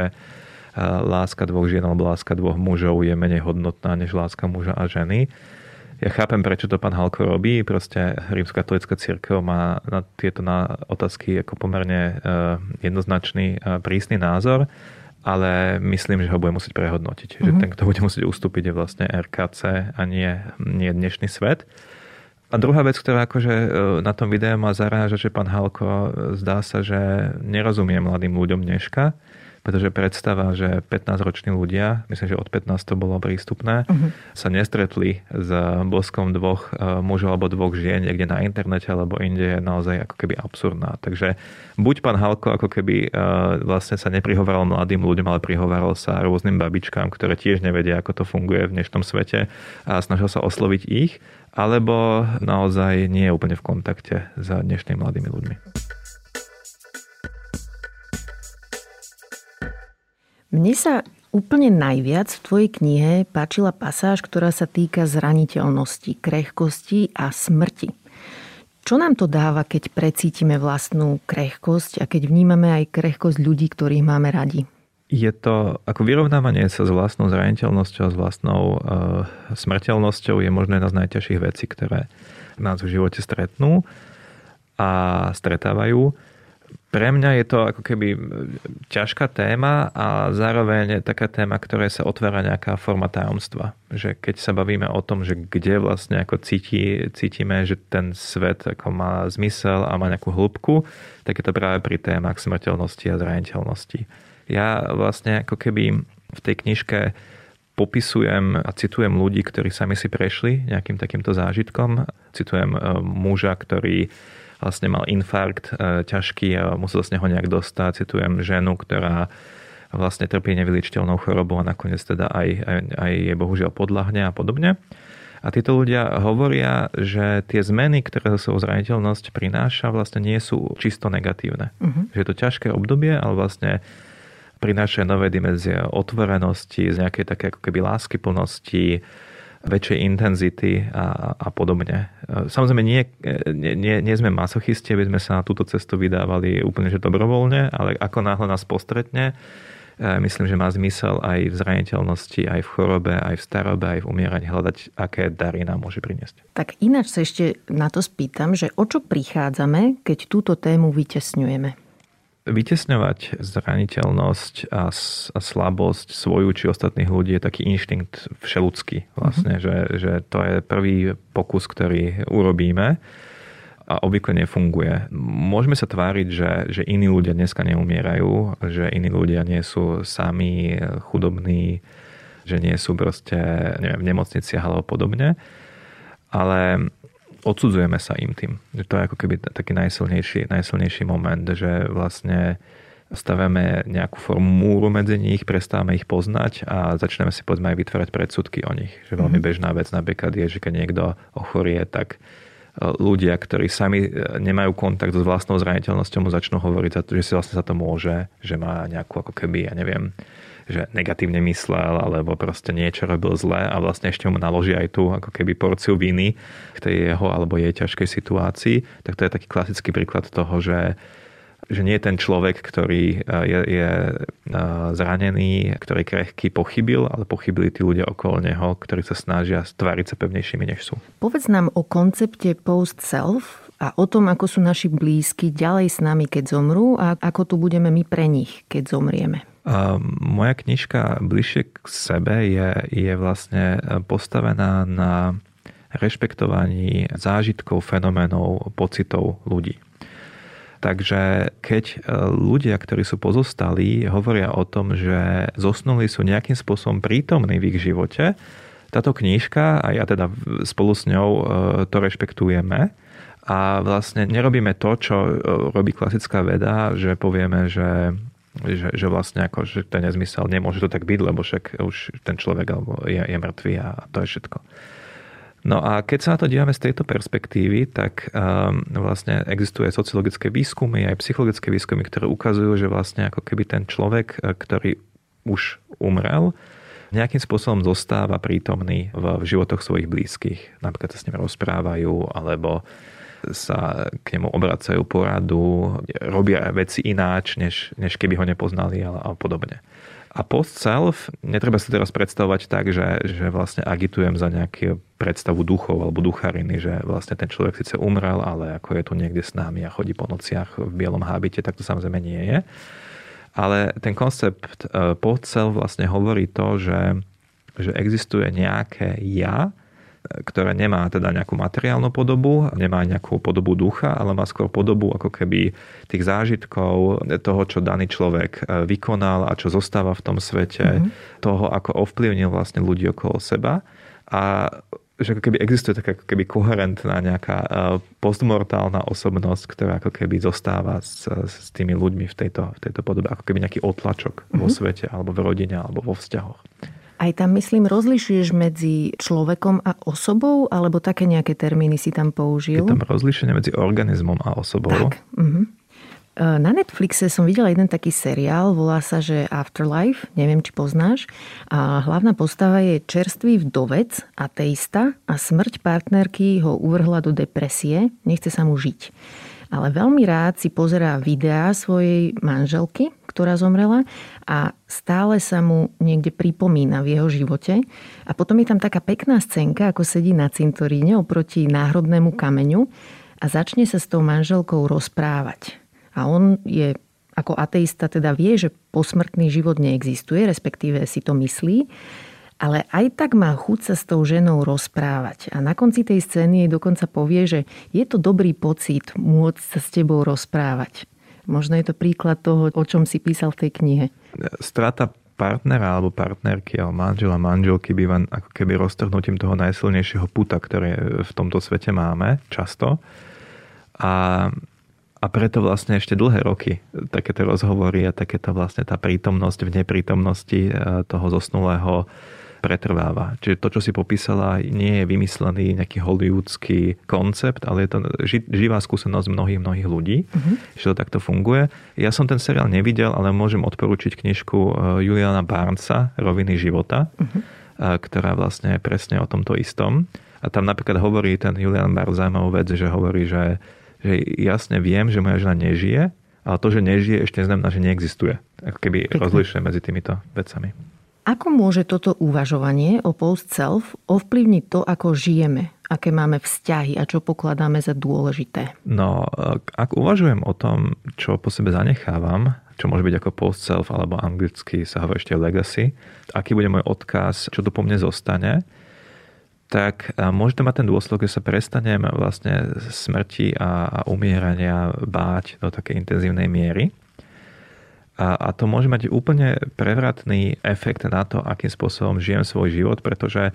láska dvoch žien alebo láska dvoch mužov je menej hodnotná než láska muža a ženy ja chápem, prečo to pán Halko robí. Proste rímskokatolická církev má na tieto na otázky ako pomerne e, jednoznačný a prísny názor. ale myslím, že ho bude musieť prehodnotiť. Mm-hmm. Že mhm. ten, kto bude musieť ustúpiť, je vlastne RKC a nie, nie dnešný svet. A druhá vec, ktorá akože e, na tom videu ma zaráža, že pán Halko e, zdá sa, že nerozumie mladým ľuďom dneška, pretože predstava, že 15-roční ľudia, myslím, že od 15 to bolo prístupné, uh-huh. sa nestretli s boskom dvoch e, mužov alebo dvoch žien niekde na internete alebo inde je naozaj ako keby absurdná. Takže buď pán Halko ako keby vlastne sa neprihovaral mladým ľuďom, ale prihovaral sa rôznym babičkám, ktoré tiež nevedia, ako to funguje v dnešnom svete a snažil sa osloviť ich, alebo naozaj nie je úplne v kontakte s dnešnými mladými ľuďmi. Mne sa úplne najviac v tvojej knihe páčila pasáž, ktorá sa týka zraniteľnosti, krehkosti a smrti. Čo nám to dáva, keď precítime vlastnú krehkosť a keď vnímame aj krehkosť ľudí, ktorých máme radi? je to ako vyrovnávanie sa s vlastnou zraniteľnosťou, s vlastnou uh, smrteľnosťou je možno jedna z najťažších vecí, ktoré nás v živote stretnú a stretávajú. Pre mňa je to ako keby ťažká téma a zároveň taká téma, ktoré sa otvára nejaká forma tajomstva. Že keď sa bavíme o tom, že kde vlastne ako cíti, cítime, že ten svet ako má zmysel a má nejakú hĺbku, tak je to práve pri témach smrteľnosti a zraniteľnosti ja vlastne ako keby v tej knižke popisujem a citujem ľudí, ktorí sami si prešli nejakým takýmto zážitkom. Citujem e, muža, ktorý vlastne mal infarkt e, ťažký a musel z neho nejak dostať. Citujem ženu, ktorá vlastne trpí nevyličiteľnou chorobou a nakoniec teda aj, aj, aj je bohužiaľ podľahne a podobne. A títo ľudia hovoria, že tie zmeny, ktoré za svojou zraniteľnosť prináša, vlastne nie sú čisto negatívne. Uh-huh. Že je to ťažké obdobie, ale vlastne prinášajú nové dimenzie otvorenosti, z nejakej také ako keby láskyplnosti, väčšej intenzity a, a podobne. Samozrejme, nie, nie, nie sme masochisti, aby sme sa na túto cestu vydávali úplne že dobrovoľne, ale ako náhle nás postretne, e, myslím, že má zmysel aj v zraniteľnosti, aj v chorobe, aj v starobe, aj v umieraní hľadať, aké dary nám môže priniesť. Tak ináč sa ešte na to spýtam, že o čo prichádzame, keď túto tému vytesňujeme? Vytesňovať zraniteľnosť a, a slabosť svoju či ostatných ľudí je taký inštinkt všeludský vlastne, mm-hmm. že, že to je prvý pokus, ktorý urobíme a obvykle nefunguje. Môžeme sa tváriť, že, že iní ľudia dneska neumierajú, že iní ľudia nie sú sami chudobní, že nie sú proste neviem, v nemocniciach alebo podobne. Ale odsudzujeme sa im tým. Že to je ako keby taký najsilnejší, najsilnejší moment, že vlastne stavíme nejakú formu múru medzi nich, prestávame ich poznať a začneme si povedzme aj vytvárať predsudky o nich. Že veľmi mhm. bežná vec napríklad je, že keď niekto ochorie, tak e, ľudia, ktorí sami e, nemajú kontakt s vlastnou zraniteľnosťou, mu začnú hovoriť, že si vlastne sa to môže, že má nejakú ako keby, ja neviem, že negatívne myslel alebo proste niečo robil zle a vlastne ešte mu naloží aj tú ako keby porciu viny k tej jeho alebo jej ťažkej situácii, tak to je taký klasický príklad toho, že že nie je ten človek, ktorý e, je, je e, zranený, ktorý krehký pochybil, ale pochybili tí ľudia okolo neho, ktorí sa snažia stváriť sa pevnejšími, než sú. Povedz nám o koncepte post-self a o tom, ako sú naši blízky ďalej s nami, keď zomrú a ako tu budeme my pre nich, keď zomrieme. Moja knižka bližšie k sebe je, je vlastne postavená na rešpektovaní zážitkov, fenoménov, pocitov ľudí. Takže keď e, ľudia, ktorí sú pozostali, hovoria o tom, že zosnuli sú nejakým spôsobom prítomní v ich živote, táto knižka, a ja teda spolu s ňou e, to rešpektujeme, a vlastne nerobíme to, čo robí klasická veda, že povieme, že že, že vlastne ako, že je nezmysel, nemôže to tak byť, lebo však už ten človek je, je mŕtvý a to je všetko. No a keď sa na to dívame z tejto perspektívy, tak um, vlastne existuje sociologické výskumy, aj psychologické výskumy, ktoré ukazujú, že vlastne ako keby ten človek, e, ktorý už umrel, nejakým spôsobom zostáva prítomný v životoch svojich blízkych. Napríklad sa s ním rozprávajú, alebo sa k nemu obracajú poradu, robia veci ináč, než, než keby ho nepoznali a, a podobne. A post-self, netreba si teraz predstavovať tak, že, že vlastne agitujem za nejakú predstavu duchov alebo duchariny, že vlastne ten človek síce umrel, ale ako je tu niekde s nami a chodí po nociach v bielom hábite, tak to samozrejme nie je. Ale ten koncept e, podcel vlastne hovorí to, že, že existuje nejaké ja, ktoré nemá teda nejakú materiálnu podobu, nemá nejakú podobu ducha, ale má skôr podobu ako keby tých zážitkov toho, čo daný človek e, vykonal a čo zostáva v tom svete, mm-hmm. toho, ako ovplyvnil vlastne ľudí okolo seba. A že ako keby existuje taká ako keby koherentná nejaká e, postmortálna osobnosť, ktorá ako keby zostáva s, s tými ľuďmi v tejto, v tejto podobe, ako keby nejaký otlačok mm-hmm. vo mhm. svete, alebo v rodine, alebo vo vzťahoch. Aj tam, myslím, rozlišuješ medzi človekom a osobou, alebo také nejaké termíny si tam použil? Je tam rozlišenie medzi organizmom a osobou. Tak. Uh-huh. Na Netflixe som videla jeden taký seriál, volá sa, že Afterlife, neviem, či poznáš. A hlavná postava je čerstvý vdovec, ateista a smrť partnerky ho uvrhla do depresie, nechce sa mu žiť ale veľmi rád si pozerá videá svojej manželky, ktorá zomrela a stále sa mu niekde pripomína v jeho živote. A potom je tam taká pekná scénka, ako sedí na cintoríne oproti náhrobnému kameňu a začne sa s tou manželkou rozprávať. A on je ako ateista teda vie, že posmrtný život neexistuje, respektíve si to myslí ale aj tak má chuť sa s tou ženou rozprávať. A na konci tej scény jej dokonca povie, že je to dobrý pocit môcť sa s tebou rozprávať. Možno je to príklad toho, o čom si písal v tej knihe. Strata partnera alebo partnerky alebo manžela, manželky býva ako keby roztrhnutím toho najsilnejšieho puta, ktoré v tomto svete máme často. A, a preto vlastne ešte dlhé roky takéto rozhovory a takéto vlastne tá prítomnosť v neprítomnosti e, toho zosnulého pretrváva. Čiže to, čo si popísala, nie je vymyslený nejaký hollywoodský koncept, ale je to živá skúsenosť mnohých, mnohých ľudí, uh-huh. že to takto funguje. Ja som ten seriál nevidel, ale môžem odporučiť knižku eh, Juliana Barnesa Roviny života, uh-huh. ktorá vlastne je presne o tomto istom. A tam napríklad hovorí ten Julian Barnes zaujímavú vec, že hovorí, že, že jasne viem, že moja žena nežije, ale to, že nežije, ešte neznamená, že neexistuje. Ako keby rozlišuje medzi týmito vecami. Ako môže toto uvažovanie o post-self ovplyvniť to, ako žijeme, aké máme vzťahy a čo pokladáme za dôležité? No, ak uvažujem o tom, čo po sebe zanechávam, čo môže byť ako post-self alebo anglicky sa hovorí ešte legacy, aký bude môj odkaz, čo to po mne zostane, tak môže to mať ten dôsledok, že sa prestanem vlastne smrti a umierania báť do takej intenzívnej miery a, a to môže mať úplne prevratný efekt na to, akým spôsobom žijem svoj život, pretože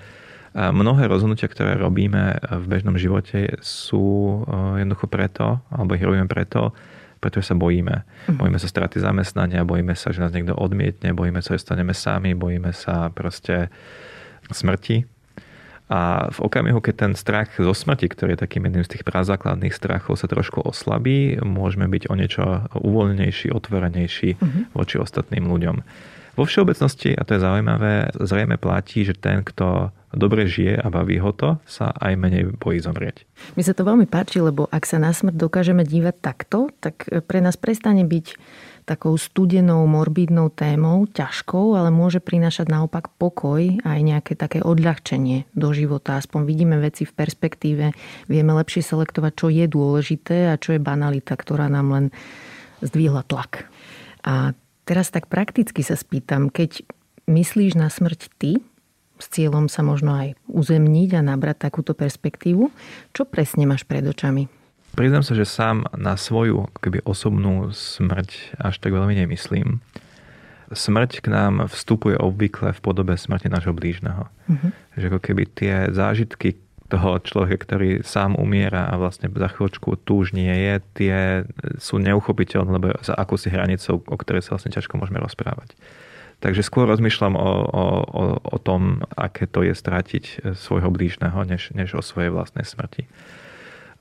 mnohé rozhodnutia, ktoré robíme v bežnom živote sú jednoducho preto, alebo ich robíme preto, pretože sa bojíme. Mhm. Bojíme sa straty zamestnania, bojíme sa, že nás niekto odmietne, bojíme sa, že staneme sami, bojíme sa proste smrti a v okamihu, keď ten strach zo smrti, ktorý je takým jedným z tých prazákladných strachov, sa trošku oslabí, môžeme byť o niečo uvoľnejší, otvorenejší uh-huh. voči ostatným ľuďom. Vo všeobecnosti, a to je zaujímavé, zrejme platí, že ten, kto dobre žije a baví ho to, sa aj menej bojí zomrieť. Mi sa to veľmi páči, lebo ak sa na smrť dokážeme dívať takto, tak pre nás prestane byť takou studenou, morbidnou témou, ťažkou, ale môže prinášať naopak pokoj aj nejaké také odľahčenie do života. Aspoň vidíme veci v perspektíve, vieme lepšie selektovať, čo je dôležité a čo je banalita, ktorá nám len zdvihla tlak. A teraz tak prakticky sa spýtam, keď myslíš na smrť ty, s cieľom sa možno aj uzemniť a nabrať takúto perspektívu, čo presne máš pred očami? Priznám sa, že sám na svoju keby osobnú smrť až tak veľmi nemyslím. Smrť k nám vstupuje obvykle v podobe smrti nášho blížneho. Uh-huh. Že ako keby tie zážitky toho človeka, ktorý sám umiera a vlastne za chvíľočku tu už nie je, tie sú neuchopiteľné, lebo za akúsi hranicou, o ktorej sa vlastne ťažko môžeme rozprávať. Takže skôr rozmýšľam o, o, o, o tom, aké to je stratiť svojho blížneho, než, než o svojej vlastnej smrti.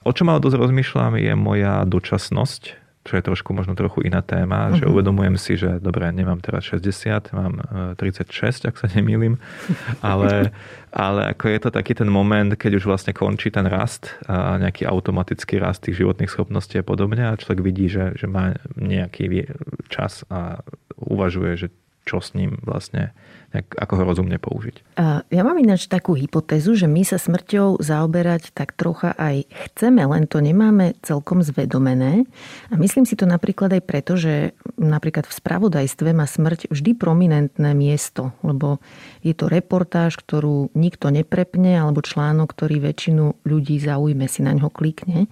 O čom ale dosť rozmýšľam je moja dočasnosť, čo je trošku možno trochu iná téma, uh-huh. že mhm. uvedomujem si, že dobre, nemám teraz 60, mám 36, e, ak sa nemýlim, ale, ale ako je to taký ten moment, keď už vlastne končí ten rast a nejaký automatický rast tých životných schopností a podobne a človek vidí, že, že má nejaký čas a uvažuje, že čo s ním vlastne ako ho rozumne použiť. Ja mám ináč takú hypotézu, že my sa smrťou zaoberať tak trocha aj chceme, len to nemáme celkom zvedomené. A myslím si to napríklad aj preto, že napríklad v spravodajstve má smrť vždy prominentné miesto, lebo je to reportáž, ktorú nikto neprepne, alebo článok, ktorý väčšinu ľudí zaujme, si na ňo klikne.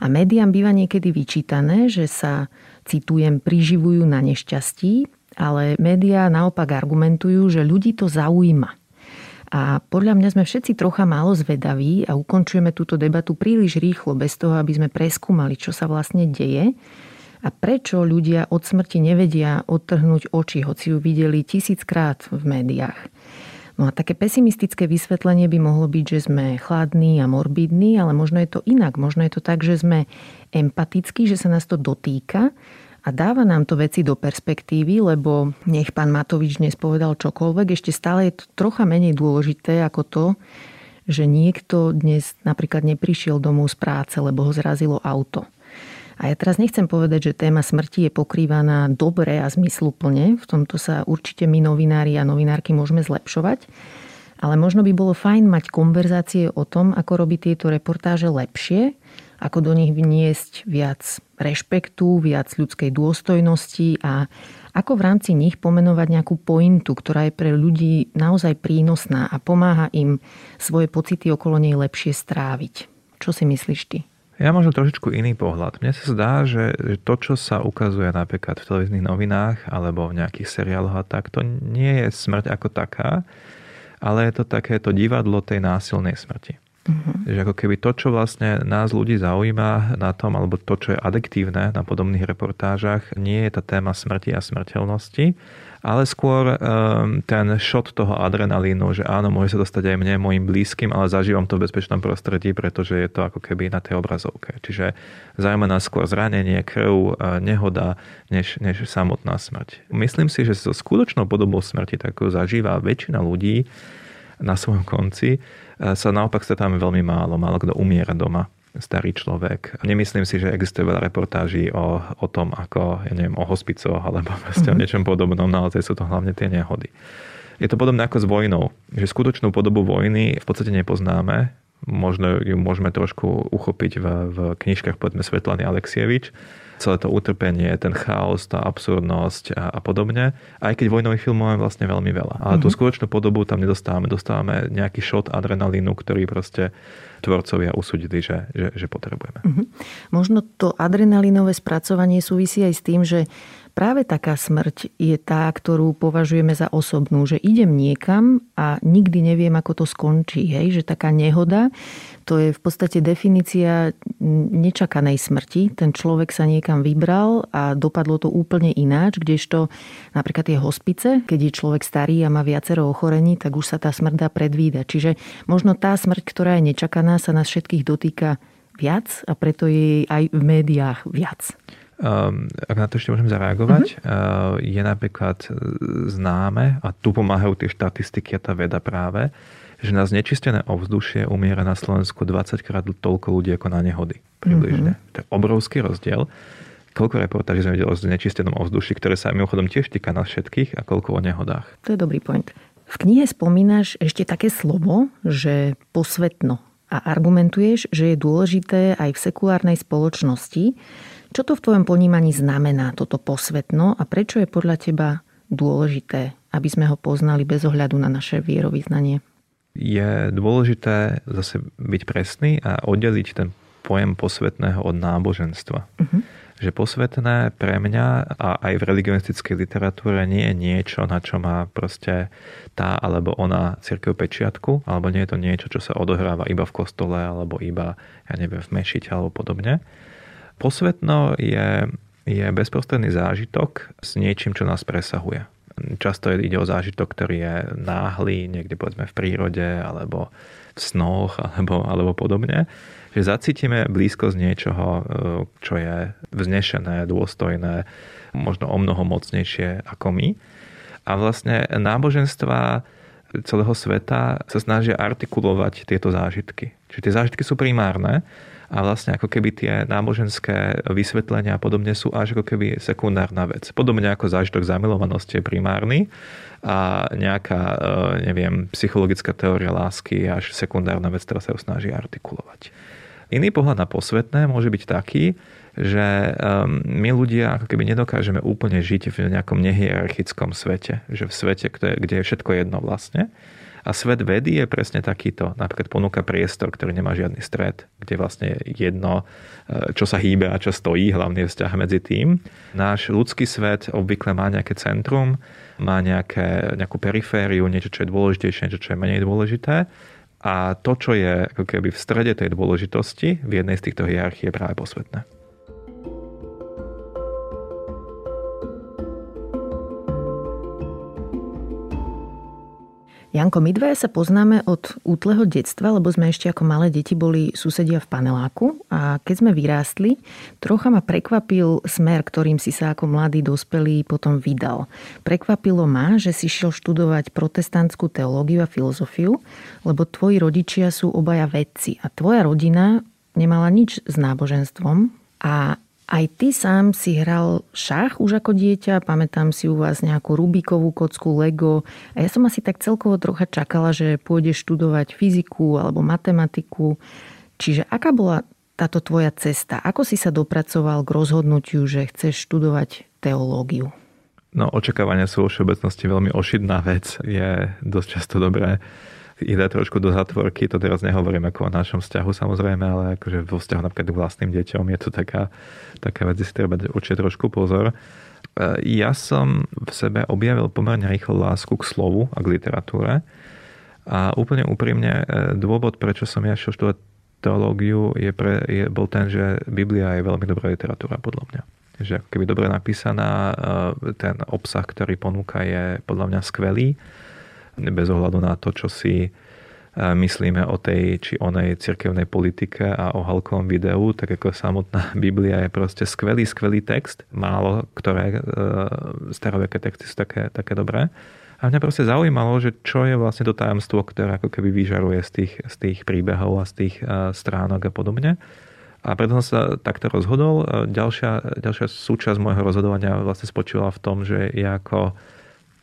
A médiám býva niekedy vyčítané, že sa, citujem, priživujú na nešťastí, ale médiá naopak argumentujú, že ľudí to zaujíma. A podľa mňa sme všetci trocha málo zvedaví a ukončujeme túto debatu príliš rýchlo, bez toho, aby sme preskúmali, čo sa vlastne deje a prečo ľudia od smrti nevedia odtrhnúť oči, hoci ju videli tisíckrát v médiách. No a také pesimistické vysvetlenie by mohlo byť, že sme chladní a morbidní, ale možno je to inak. Možno je to tak, že sme empatickí, že sa nás to dotýka a dáva nám to veci do perspektívy, lebo nech pán Matovič dnes povedal čokoľvek, ešte stále je to trocha menej dôležité ako to, že niekto dnes napríklad neprišiel domov z práce, lebo ho zrazilo auto. A ja teraz nechcem povedať, že téma smrti je pokrývaná dobre a zmysluplne. V tomto sa určite my novinári a novinárky môžeme zlepšovať. Ale možno by bolo fajn mať konverzácie o tom, ako robiť tieto reportáže lepšie ako do nich vniesť viac rešpektu, viac ľudskej dôstojnosti a ako v rámci nich pomenovať nejakú pointu, ktorá je pre ľudí naozaj prínosná a pomáha im svoje pocity okolo nej lepšie stráviť. Čo si myslíš ty? Ja možno trošičku iný pohľad. Mne sa zdá, že to, čo sa ukazuje napríklad v televíznych novinách alebo v nejakých seriáloch a tak, to nie je smrť ako taká, ale je to takéto divadlo tej násilnej smrti. Uh-huh. Že ako keby to, čo vlastne nás ľudí zaujíma na tom, alebo to, čo je adektívne na podobných reportážach, nie je tá téma smrti a smrteľnosti, ale skôr um, ten shot toho adrenalínu, že áno, môže sa dostať aj mne, mojim blízkym, ale zažívam to v bezpečnom prostredí, pretože je to ako keby na tej obrazovke. Čiže zaujíma nás skôr zranenie, krv, nehoda, než, než samotná smrť. Myslím si, že so skutočnou podobou smrti, tak zažíva väčšina ľudí na svojom konci, sa naopak stretáme veľmi málo. Málo kto umiera doma starý človek. Nemyslím si, že existuje veľa reportáží o, o tom, ako, ja neviem, o hospicoch alebo mm-hmm. o niečom podobnom, naozaj sú to hlavne tie nehody. Je to podobné ako s vojnou, že skutočnú podobu vojny v podstate nepoznáme. Možno ju môžeme trošku uchopiť v, v knižkách, povedzme, Svetlany Alexievič, celé to utrpenie, ten chaos, tá absurdnosť a, a podobne. Aj keď vojnových filmov máme vlastne veľmi veľa. Ale mm-hmm. tú mhm. skutočnú podobu tam nedostávame. Dostávame nejaký šot adrenalínu, ktorý proste tvorcovia usúdili, že, že, že potrebujeme. Mm-hmm. Možno to adrenalinové spracovanie súvisí aj s tým, že práve taká smrť je tá, ktorú považujeme za osobnú, že idem niekam a nikdy neviem, ako to skončí. Hej? Že taká nehoda, to je v podstate definícia nečakanej smrti. Ten človek sa niekam vybral a dopadlo to úplne ináč, kdežto napríklad tie hospice, keď je človek starý a má viacero ochorení, tak už sa tá smrť dá predvídať. Čiže možno tá smrť, ktorá je nečakaná, sa nás všetkých dotýka viac a preto je aj v médiách viac. Ehm, ak na to ešte môžem zareagovať, uh-huh. je napríklad e, známe, a tu pomáhajú tie štatistiky a tá veda práve, že na znečistené ovzdušie umiera na Slovensku 20 krát toľko ľudí ako na nehody. Približne. Uh-huh. To je obrovský rozdiel. Koľko reportáží sme videli o znečistenom ovzduši, ktoré sa mimochodom tiež týka nás všetkých a koľko o nehodách. To je dobrý point. V knihe spomínaš ešte také slovo, že posvetno. A argumentuješ, že je dôležité aj v sekulárnej spoločnosti, čo to v tvojom ponímaní znamená, toto posvetno a prečo je podľa teba dôležité, aby sme ho poznali bez ohľadu na naše vierovýznanie? Je dôležité zase byť presný a oddeliť ten pojem posvetného od náboženstva. Uh-huh. Že posvetné pre mňa a aj v religionistickej literatúre nie je niečo, na čo má proste tá alebo ona církev pečiatku, alebo nie je to niečo, čo sa odohráva iba v kostole, alebo iba, ja neviem, v mešite alebo podobne Posvetno je, je bezprostredný zážitok s niečím, čo nás presahuje. Často ide o zážitok, ktorý je náhly, niekde povedzme v prírode, alebo v snoch, alebo, alebo podobne. Že zacítime blízkosť niečoho, e, čo je vznešené, dôstojné, možno o mnoho mocnejšie ako my. A vlastne náboženstva celého sveta sa snažia artikulovať tieto zážitky. Čiže tie zážitky sú primárne, a vlastne ako keby tie náboženské vysvetlenia a podobne sú až ako keby sekundárna vec. Podobne ako zážitok zamilovanosti je primárny a nejaká, e, neviem, psychologická teória lásky je až sekundárna vec, ktorá sa ju snaží artikulovať. Iný pohľad na posvetné môže byť taký, že my ľudia ako keby nedokážeme úplne žiť v nejakom nehierarchickom svete. Že v svete, kde je všetko jedno vlastne. A svet vedy je presne takýto. Napríklad ponúka priestor, ktorý nemá žiadny stred, kde vlastne jedno, e, čo sa hýbe a čo stojí, hlavný vzťah medzi tým. Náš ľudský svet obvykle má nejaké centrum, má nejaké, nejakú perifériu, niečo, čo je dôležitejšie, niečo, čo je menej dôležité. A to, čo je ako keby v strede tej dôležitosti, v jednej z týchto hierarchí je práve posvetné. Janko, my dvaja sa poznáme od útleho detstva, lebo sme ešte ako malé deti boli susedia v paneláku a keď sme vyrástli, trocha ma prekvapil smer, ktorým si sa ako mladý dospelý potom vydal. Prekvapilo ma, že si šiel študovať protestantskú teológiu a filozofiu, lebo tvoji rodičia sú obaja vedci a tvoja rodina nemala nič s náboženstvom a aj ty sám si hral šach už ako dieťa, pamätám si u vás nejakú Rubikovú kocku, Lego a ja som asi tak celkovo trocha čakala, že pôjdeš študovať fyziku alebo matematiku. Čiže aká bola táto tvoja cesta? Ako si sa dopracoval k rozhodnutiu, že chceš študovať teológiu? No, očakávania sú vo všeobecnosti veľmi ošidná vec. Je dosť často dobré dá trošku do zatvorky, to teraz nehovorím ako o našom vzťahu samozrejme, ale akože vo vzťahu napríklad k vlastným deťom je to taká, taká vec, si treba určite trošku pozor. E, ja som v sebe objavil pomerne rýchlo lásku k slovu a k literatúre. A úplne úprimne, e, dôvod, prečo som ja šiel študovať teológiu, je pre, je, bol ten, že Biblia je veľmi dobrá literatúra, podľa mňa. Že keby dobre napísaná, e, ten obsah, ktorý ponúka, je podľa mňa skvelý bez ohľadu na to, čo si e, myslíme o tej či onej cirkevnej politike a o halkovom videu, tak ako samotná Biblia je proste skvelý, skvelý text. Málo ktoré e, staroveké texty sú také, také dobré. A mňa proste zaujímalo, že čo je vlastne to tajomstvo, ktoré ako keby vyžaruje z tých, z tých príbehov a z tých e, stránok a podobne. A preto som sa takto rozhodol. Ďalšia, ďalšia súčasť môjho rozhodovania vlastne spočívala v tom, že ja ako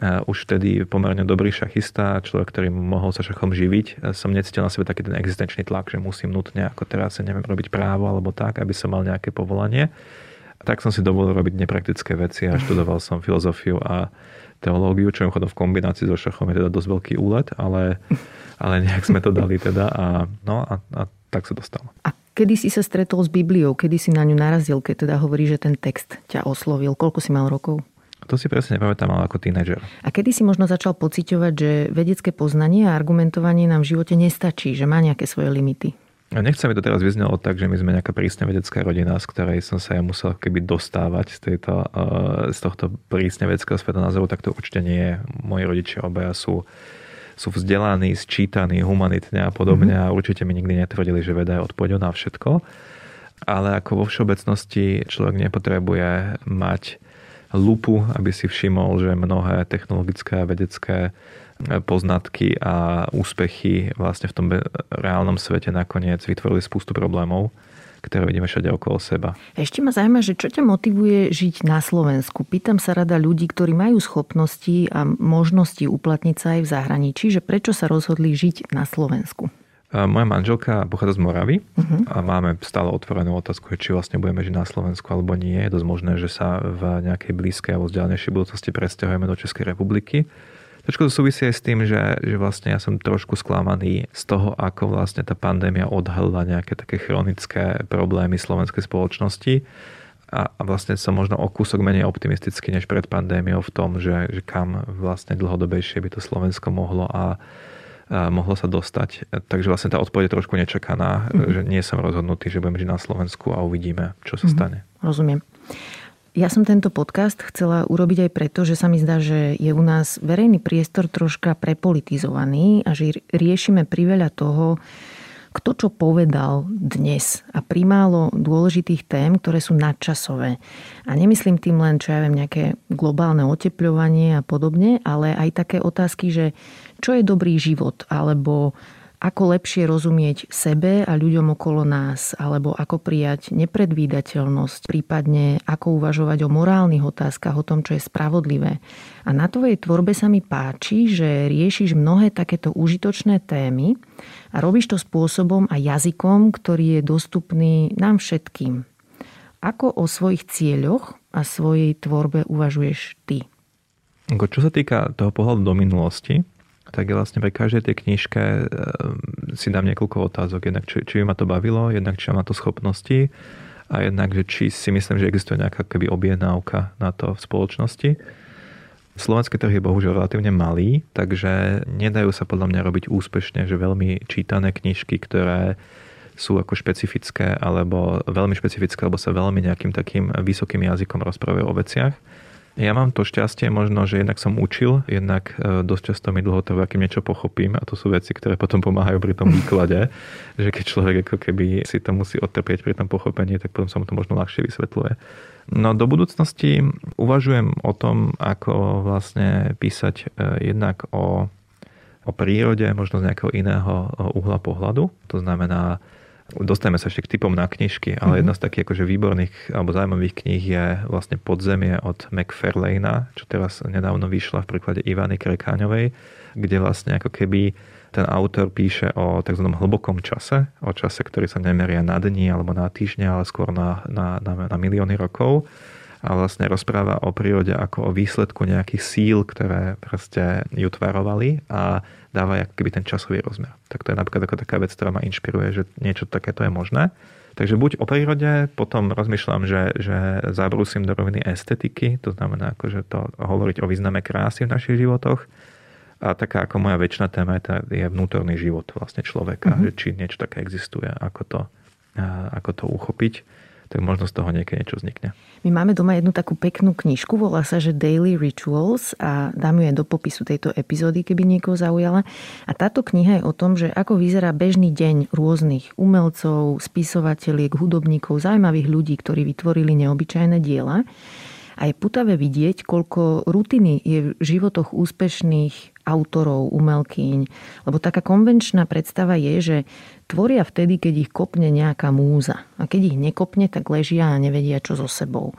už vtedy pomerne dobrý šachista, človek, ktorý mohol sa šachom živiť. Som necítil na sebe taký ten existenčný tlak, že musím nutne ako teraz, neviem, robiť právo alebo tak, aby som mal nejaké povolanie. Tak som si dovolil robiť nepraktické veci a študoval som filozofiu a teológiu, čo chodom v kombinácii so šachom je teda dosť veľký úlet, ale, ale nejak sme to dali teda a, no a, a tak sa dostal. A kedy si sa stretol s Bibliou? Kedy si na ňu narazil, keď teda hovorí, že ten text ťa oslovil? Koľko si mal rokov? To si presne nepamätám, ale ako tínedžer. A kedy si možno začal pociťovať, že vedecké poznanie a argumentovanie nám v živote nestačí, že má nejaké svoje limity? A nechcem mi to teraz vyznelo tak, že my sme nejaká prísne vedecká rodina, z ktorej som sa ja musel keby dostávať z, tejto, eh, z tohto prísne vedeckého svetonázoru, tak to určite nie je. Moji rodičia obaja sú, sú vzdelaní, sčítaní humanitne a podobne mm-hmm. a určite mi nikdy netvrdili, že veda je odpovedou na všetko. Ale ako vo všeobecnosti človek nepotrebuje mať lupu, aby si všimol, že mnohé technologické a vedecké poznatky a úspechy vlastne v tom reálnom svete nakoniec vytvorili spústu problémov, ktoré vidíme všade okolo seba. Ešte ma zaujíma, že čo ťa motivuje žiť na Slovensku? Pýtam sa rada ľudí, ktorí majú schopnosti a možnosti uplatniť sa aj v zahraničí, že prečo sa rozhodli žiť na Slovensku? Moja manželka pochádza z Moravy uh-huh. a máme stále otvorenú otázku, či vlastne budeme žiť na Slovensku alebo nie. Je dosť možné, že sa v nejakej blízkej alebo vzdialenejšej budúcnosti presťahujeme do Českej republiky. Trošku to súvisí aj s tým, že, že vlastne ja som trošku sklamaný z toho, ako vlastne tá pandémia odhalila nejaké také chronické problémy slovenskej spoločnosti. A, a vlastne som možno o kúsok menej optimistický než pred pandémiou v tom, že, že kam vlastne dlhodobejšie by to Slovensko mohlo a mohlo sa dostať. Takže vlastne tá odpoveď je trošku nečakaná, mm-hmm. že nie som rozhodnutý, že budem žiť na Slovensku a uvidíme, čo sa mm-hmm. stane. Rozumiem. Ja som tento podcast chcela urobiť aj preto, že sa mi zdá, že je u nás verejný priestor troška prepolitizovaný a že riešime priveľa toho, kto čo povedal dnes a primálo dôležitých tém, ktoré sú nadčasové. A nemyslím tým len, čo ja viem, nejaké globálne otepľovanie a podobne, ale aj také otázky, že čo je dobrý život, alebo ako lepšie rozumieť sebe a ľuďom okolo nás, alebo ako prijať nepredvídateľnosť, prípadne ako uvažovať o morálnych otázkach, o tom, čo je spravodlivé. A na tvojej tvorbe sa mi páči, že riešiš mnohé takéto užitočné témy a robíš to spôsobom a jazykom, ktorý je dostupný nám všetkým. Ako o svojich cieľoch a svojej tvorbe uvažuješ ty? Čo sa týka toho pohľadu do minulosti, tak ja vlastne pri každej tej knižke eh, si dám niekoľko otázok. Jednak, či, či ma to bavilo, jednak, či má to schopnosti a jednak, že či si myslím, že existuje nejaká keby objednávka na to v spoločnosti. Slovenský trh je bohužiaľ relatívne malý, takže nedajú sa podľa mňa robiť úspešne, že veľmi čítané knižky, ktoré sú ako špecifické alebo veľmi špecifické, alebo sa veľmi nejakým takým vysokým jazykom rozprávajú o veciach ja mám to šťastie možno, že jednak som učil, jednak e, dosť často mi dlho trvá, kým niečo pochopím a to sú veci, ktoré potom pomáhajú pri tom výklade, že keď človek ako keby si to musí odtrpieť pri tom pochopení, tak potom sa mu to možno ľahšie vysvetľuje. No do budúcnosti uvažujem o tom, ako vlastne písať e, jednak o, o prírode, možno z nejakého iného e, uhla pohľadu. To znamená Dostaneme sa ešte k typom na knižky, ale mm-hmm. jedna z takých akože výborných alebo zaujímavých kníh je vlastne Podzemie od McFarlane'a, čo teraz nedávno vyšla v príklade Ivany Krekáňovej, kde vlastne ako keby ten autor píše o tzv. hlbokom čase, o čase, ktorý sa nemeria na dni alebo na týždne, ale skôr na, na, na, na milióny rokov a vlastne rozpráva o prírode ako o výsledku nejakých síl, ktoré proste ju tvarovali a dáva keby ten časový rozmer. Tak to je napríklad ako taká vec, ktorá ma inšpiruje, že niečo takéto je možné. Takže buď o prírode, potom rozmýšľam, že, že zabrúsim do roviny estetiky, to znamená akože to hovoriť o význame krásy v našich životoch. A taká ako moja väčšina téma je, je vnútorný život vlastne človeka, mm-hmm. že či niečo také existuje, ako to, ako to uchopiť tak možno z toho niekedy niečo vznikne. My máme doma jednu takú peknú knižku, volá sa, že Daily Rituals a dám ju aj do popisu tejto epizódy, keby niekoho zaujala. A táto kniha je o tom, že ako vyzerá bežný deň rôznych umelcov, spisovateľiek, hudobníkov, zaujímavých ľudí, ktorí vytvorili neobyčajné diela. A je putavé vidieť, koľko rutiny je v životoch úspešných autorov, umelkyň. Lebo taká konvenčná predstava je, že tvoria vtedy, keď ich kopne nejaká múza. A keď ich nekopne, tak ležia a nevedia, čo so sebou.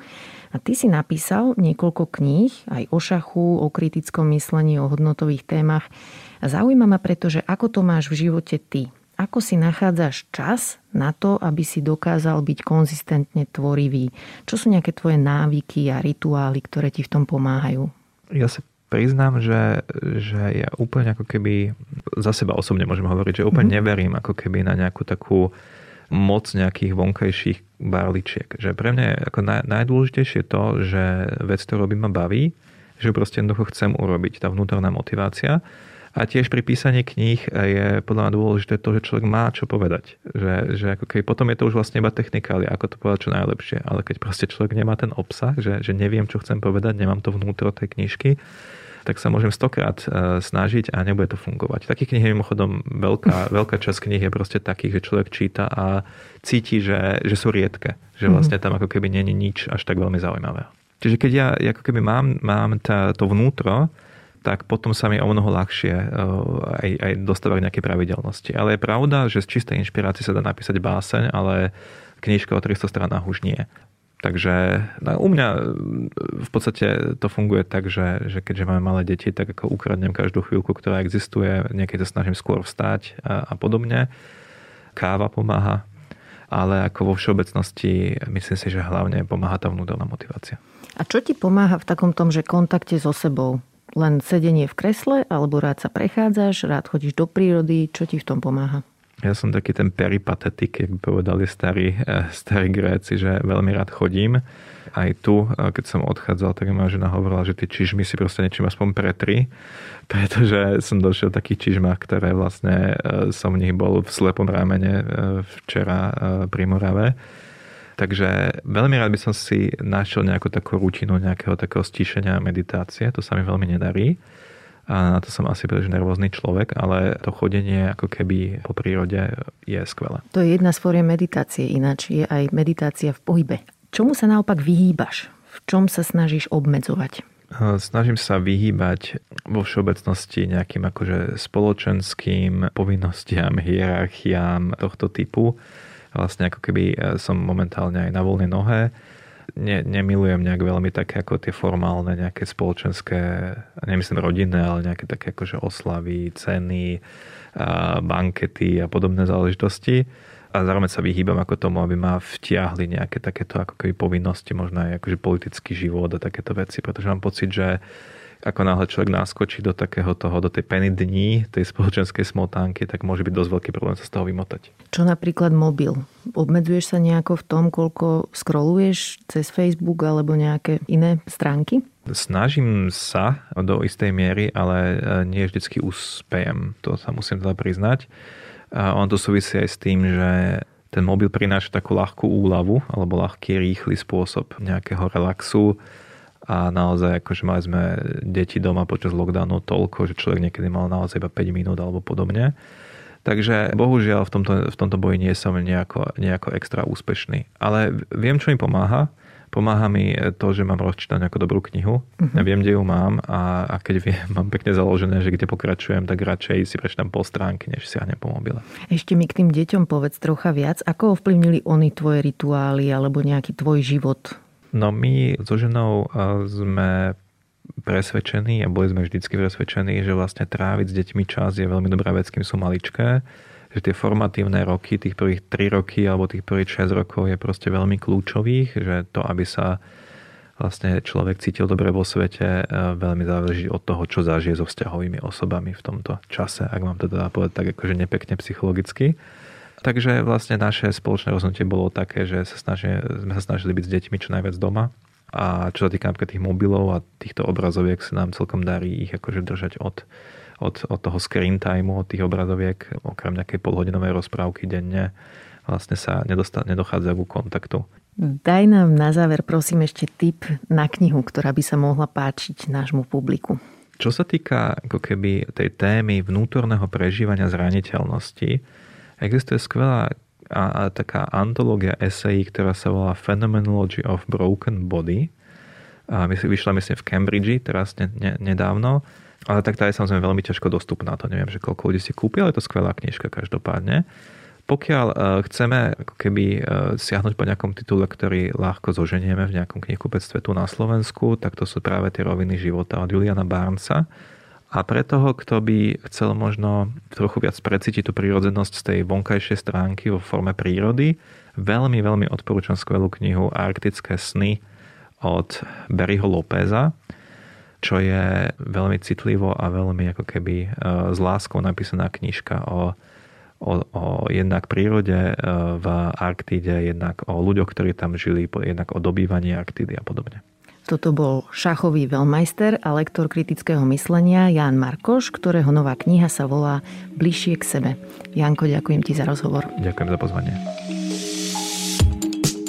A ty si napísal niekoľko kníh, aj o šachu, o kritickom myslení, o hodnotových témach. A zaujíma ma preto, že ako to máš v živote ty. Ako si nachádzaš čas na to, aby si dokázal byť konzistentne tvorivý? Čo sú nejaké tvoje návyky a rituály, ktoré ti v tom pomáhajú? Ja sa priznám, že, že ja úplne ako keby za seba osobne môžem hovoriť, že úplne mm-hmm. neverím ako keby na nejakú takú moc nejakých vonkajších barličiek. Že pre mňa je ako naj, najdôležitejšie to, že vec, ktorú robím, ma baví, že proste jednoducho chcem urobiť, tá vnútorná motivácia. A tiež pri písaní kníh je podľa mňa dôležité to, že človek má čo povedať. Že, že ako keby potom je to už vlastne iba technikália, ako to povedať čo najlepšie. Ale keď proste človek nemá ten obsah, že, že neviem, čo chcem povedať, nemám to vnútro tej knižky, tak sa môžem stokrát e, snažiť a nebude to fungovať. Takých knih je mimochodom veľká, veľká časť knih je proste takých, že človek číta a cíti, že, že sú riedke. Že mhm. vlastne tam ako keby není nič až tak veľmi zaujímavé. Čiže keď ja ako keby mám, mám tá, to vnútro, tak potom sa mi o mnoho ľahšie eh, aj, aj dostávať nejaké pravidelnosti. Ale je pravda, že z čistej inšpirácie sa dá napísať báseň, ale knižka o 300 stranách už nie. Takže no, u mňa eh, v podstate to funguje tak, že, že keďže máme malé deti, tak ako ukradnem každú chvíľku, ktorá existuje, niekedy sa snažím skôr vstať a, a podobne. Káva pomáha, ale ako vo všeobecnosti myslím si, že hlavne pomáha tá vnútorná motivácia. A čo ti pomáha v takom tom, že kontakte so sebou? len sedenie v kresle, alebo rád sa prechádzaš, rád chodíš do prírody, čo ti v tom pomáha? Ja som taký ten peripatetik, jak by povedali starí, eh, starí Gréci, že veľmi rád chodím. Aj tu, eh, keď som odchádzal, tak ma žena hovorila, že tie čižmy si proste niečím aspoň pretri, pretože som došiel takých čižmách, ktoré vlastne eh, som v nich bol v slepom rámene včera pri Morave Takže veľmi rád by som si našiel nejakú takú rutinu, nejakého takého stíšenia a meditácie. To sa mi veľmi nedarí. A na to som asi príliš nervózny človek, ale to chodenie ako keby po prírode je skvelé. To je jedna z fóriem meditácie, ináč je aj meditácia v pohybe. Čomu sa naopak vyhýbaš? V čom sa snažíš obmedzovať? Snažím sa vyhýbať vo všeobecnosti nejakým akože spoločenským povinnostiam, hierarchiám tohto typu. Vlastne ako keby som momentálne aj na voľnej nohe. Ne, nemilujem nejak veľmi také ako tie formálne nejaké spoločenské, nemyslím rodinné, ale nejaké také akože oslavy, ceny, bankety a podobné záležitosti. A zároveň sa vyhýbam ako tomu, aby ma vtiahli nejaké takéto ako keby povinnosti, možno aj akože politický život a takéto veci, pretože mám pocit, že ako náhle človek naskočí do takého toho, do tej peny dní, tej spoločenskej smotánky, tak môže byť dosť veľký problém sa z toho vymotať. Čo napríklad mobil? Obmedzuješ sa nejako v tom, koľko scrolluješ cez Facebook alebo nejaké iné stránky? Snažím sa do istej miery, ale nie vždycky uspejem. To sa musím teda priznať. A on to súvisí aj s tým, že ten mobil prináša takú ľahkú úľavu alebo ľahký, rýchly spôsob nejakého relaxu a naozaj akože mali sme deti doma počas lockdownu toľko, že človek niekedy mal naozaj iba 5 minút alebo podobne. Takže bohužiaľ v tomto, v tomto boji nie som nejako, nejako extra úspešný. Ale viem, čo mi pomáha Pomáha mi to, že mám rozčítanú nejakú dobrú knihu. Uh-huh. Ja viem, kde ju mám a, a keď viem, mám pekne založené, že kde pokračujem, tak radšej si prečítam po stránky, než siahnem po mobile. Ešte mi k tým deťom povedz trocha viac. Ako ovplyvnili oni tvoje rituály alebo nejaký tvoj život? No my so ženou sme presvedčení a boli sme vždycky presvedčení, že vlastne tráviť s deťmi čas je veľmi dobrá vec, kým sú maličké že tie formatívne roky, tých prvých 3 roky alebo tých prvých 6 rokov je proste veľmi kľúčových, že to, aby sa vlastne človek cítil dobre vo svete, e, veľmi záleží od toho, čo zažije so vzťahovými osobami v tomto čase, ak mám to teda povedať tak akože nepekne psychologicky. Takže vlastne naše spoločné rozhodnutie bolo také, že sa snaží, sme sa snažili byť s deťmi čo najviac doma. A čo sa týka napríklad tých mobilov a týchto obrazoviek, sa nám celkom darí ich akože držať od od, od toho screen timeu, od tých obrazoviek, okrem nejakej polhodinovej rozprávky denne, vlastne sa nedosta- nedochádza ku kontaktu. Daj nám na záver prosím ešte tip na knihu, ktorá by sa mohla páčiť nášmu publiku. Čo sa týka ako keby tej témy vnútorného prežívania zraniteľnosti, existuje skvelá a, a taká antológia esejí, ktorá sa volá Phenomenology of Broken Body. A my vyšla myslím v Cambridge teraz ne, ne, nedávno ale tak tá je samozrejme veľmi ťažko dostupná. To neviem, že koľko ľudí si kúpi, ale je to skvelá knižka každopádne. Pokiaľ e, chceme ako keby e, siahnuť po nejakom titule, ktorý ľahko zoženieme v nejakom knihkupectve tu na Slovensku, tak to sú práve tie roviny života od Juliana Barnesa. A pre toho, kto by chcel možno trochu viac precítiť tú prírodzenosť z tej vonkajšej stránky vo forme prírody, veľmi, veľmi odporúčam skvelú knihu Arktické sny od Barryho Lópeza čo je veľmi citlivo a veľmi ako keby e, s láskou napísaná knižka o, o, o jednak prírode e, v Arktíde, jednak o ľuďoch, ktorí tam žili, jednak o dobývaní Arktídy a podobne. Toto bol šachový veľmajster a lektor kritického myslenia Jan Markoš, ktorého nová kniha sa volá Bližšie k sebe. Janko, ďakujem ti za rozhovor. Ďakujem za pozvanie.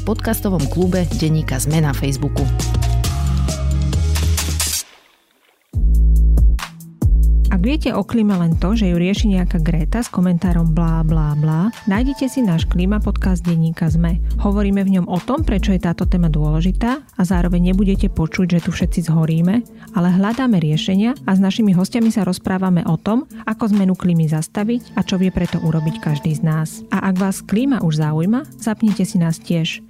v podcastovom klube Deníka Zme na Facebooku. Ak viete o klíme len to, že ju rieši nejaká Greta s komentárom blá blá blá, nájdete si náš klíma podcast denníka ZME. Hovoríme v ňom o tom, prečo je táto téma dôležitá a zároveň nebudete počuť, že tu všetci zhoríme, ale hľadáme riešenia a s našimi hostiami sa rozprávame o tom, ako zmenu klímy zastaviť a čo vie preto urobiť každý z nás. A ak vás klíma už zaujíma, zapnite si nás tiež.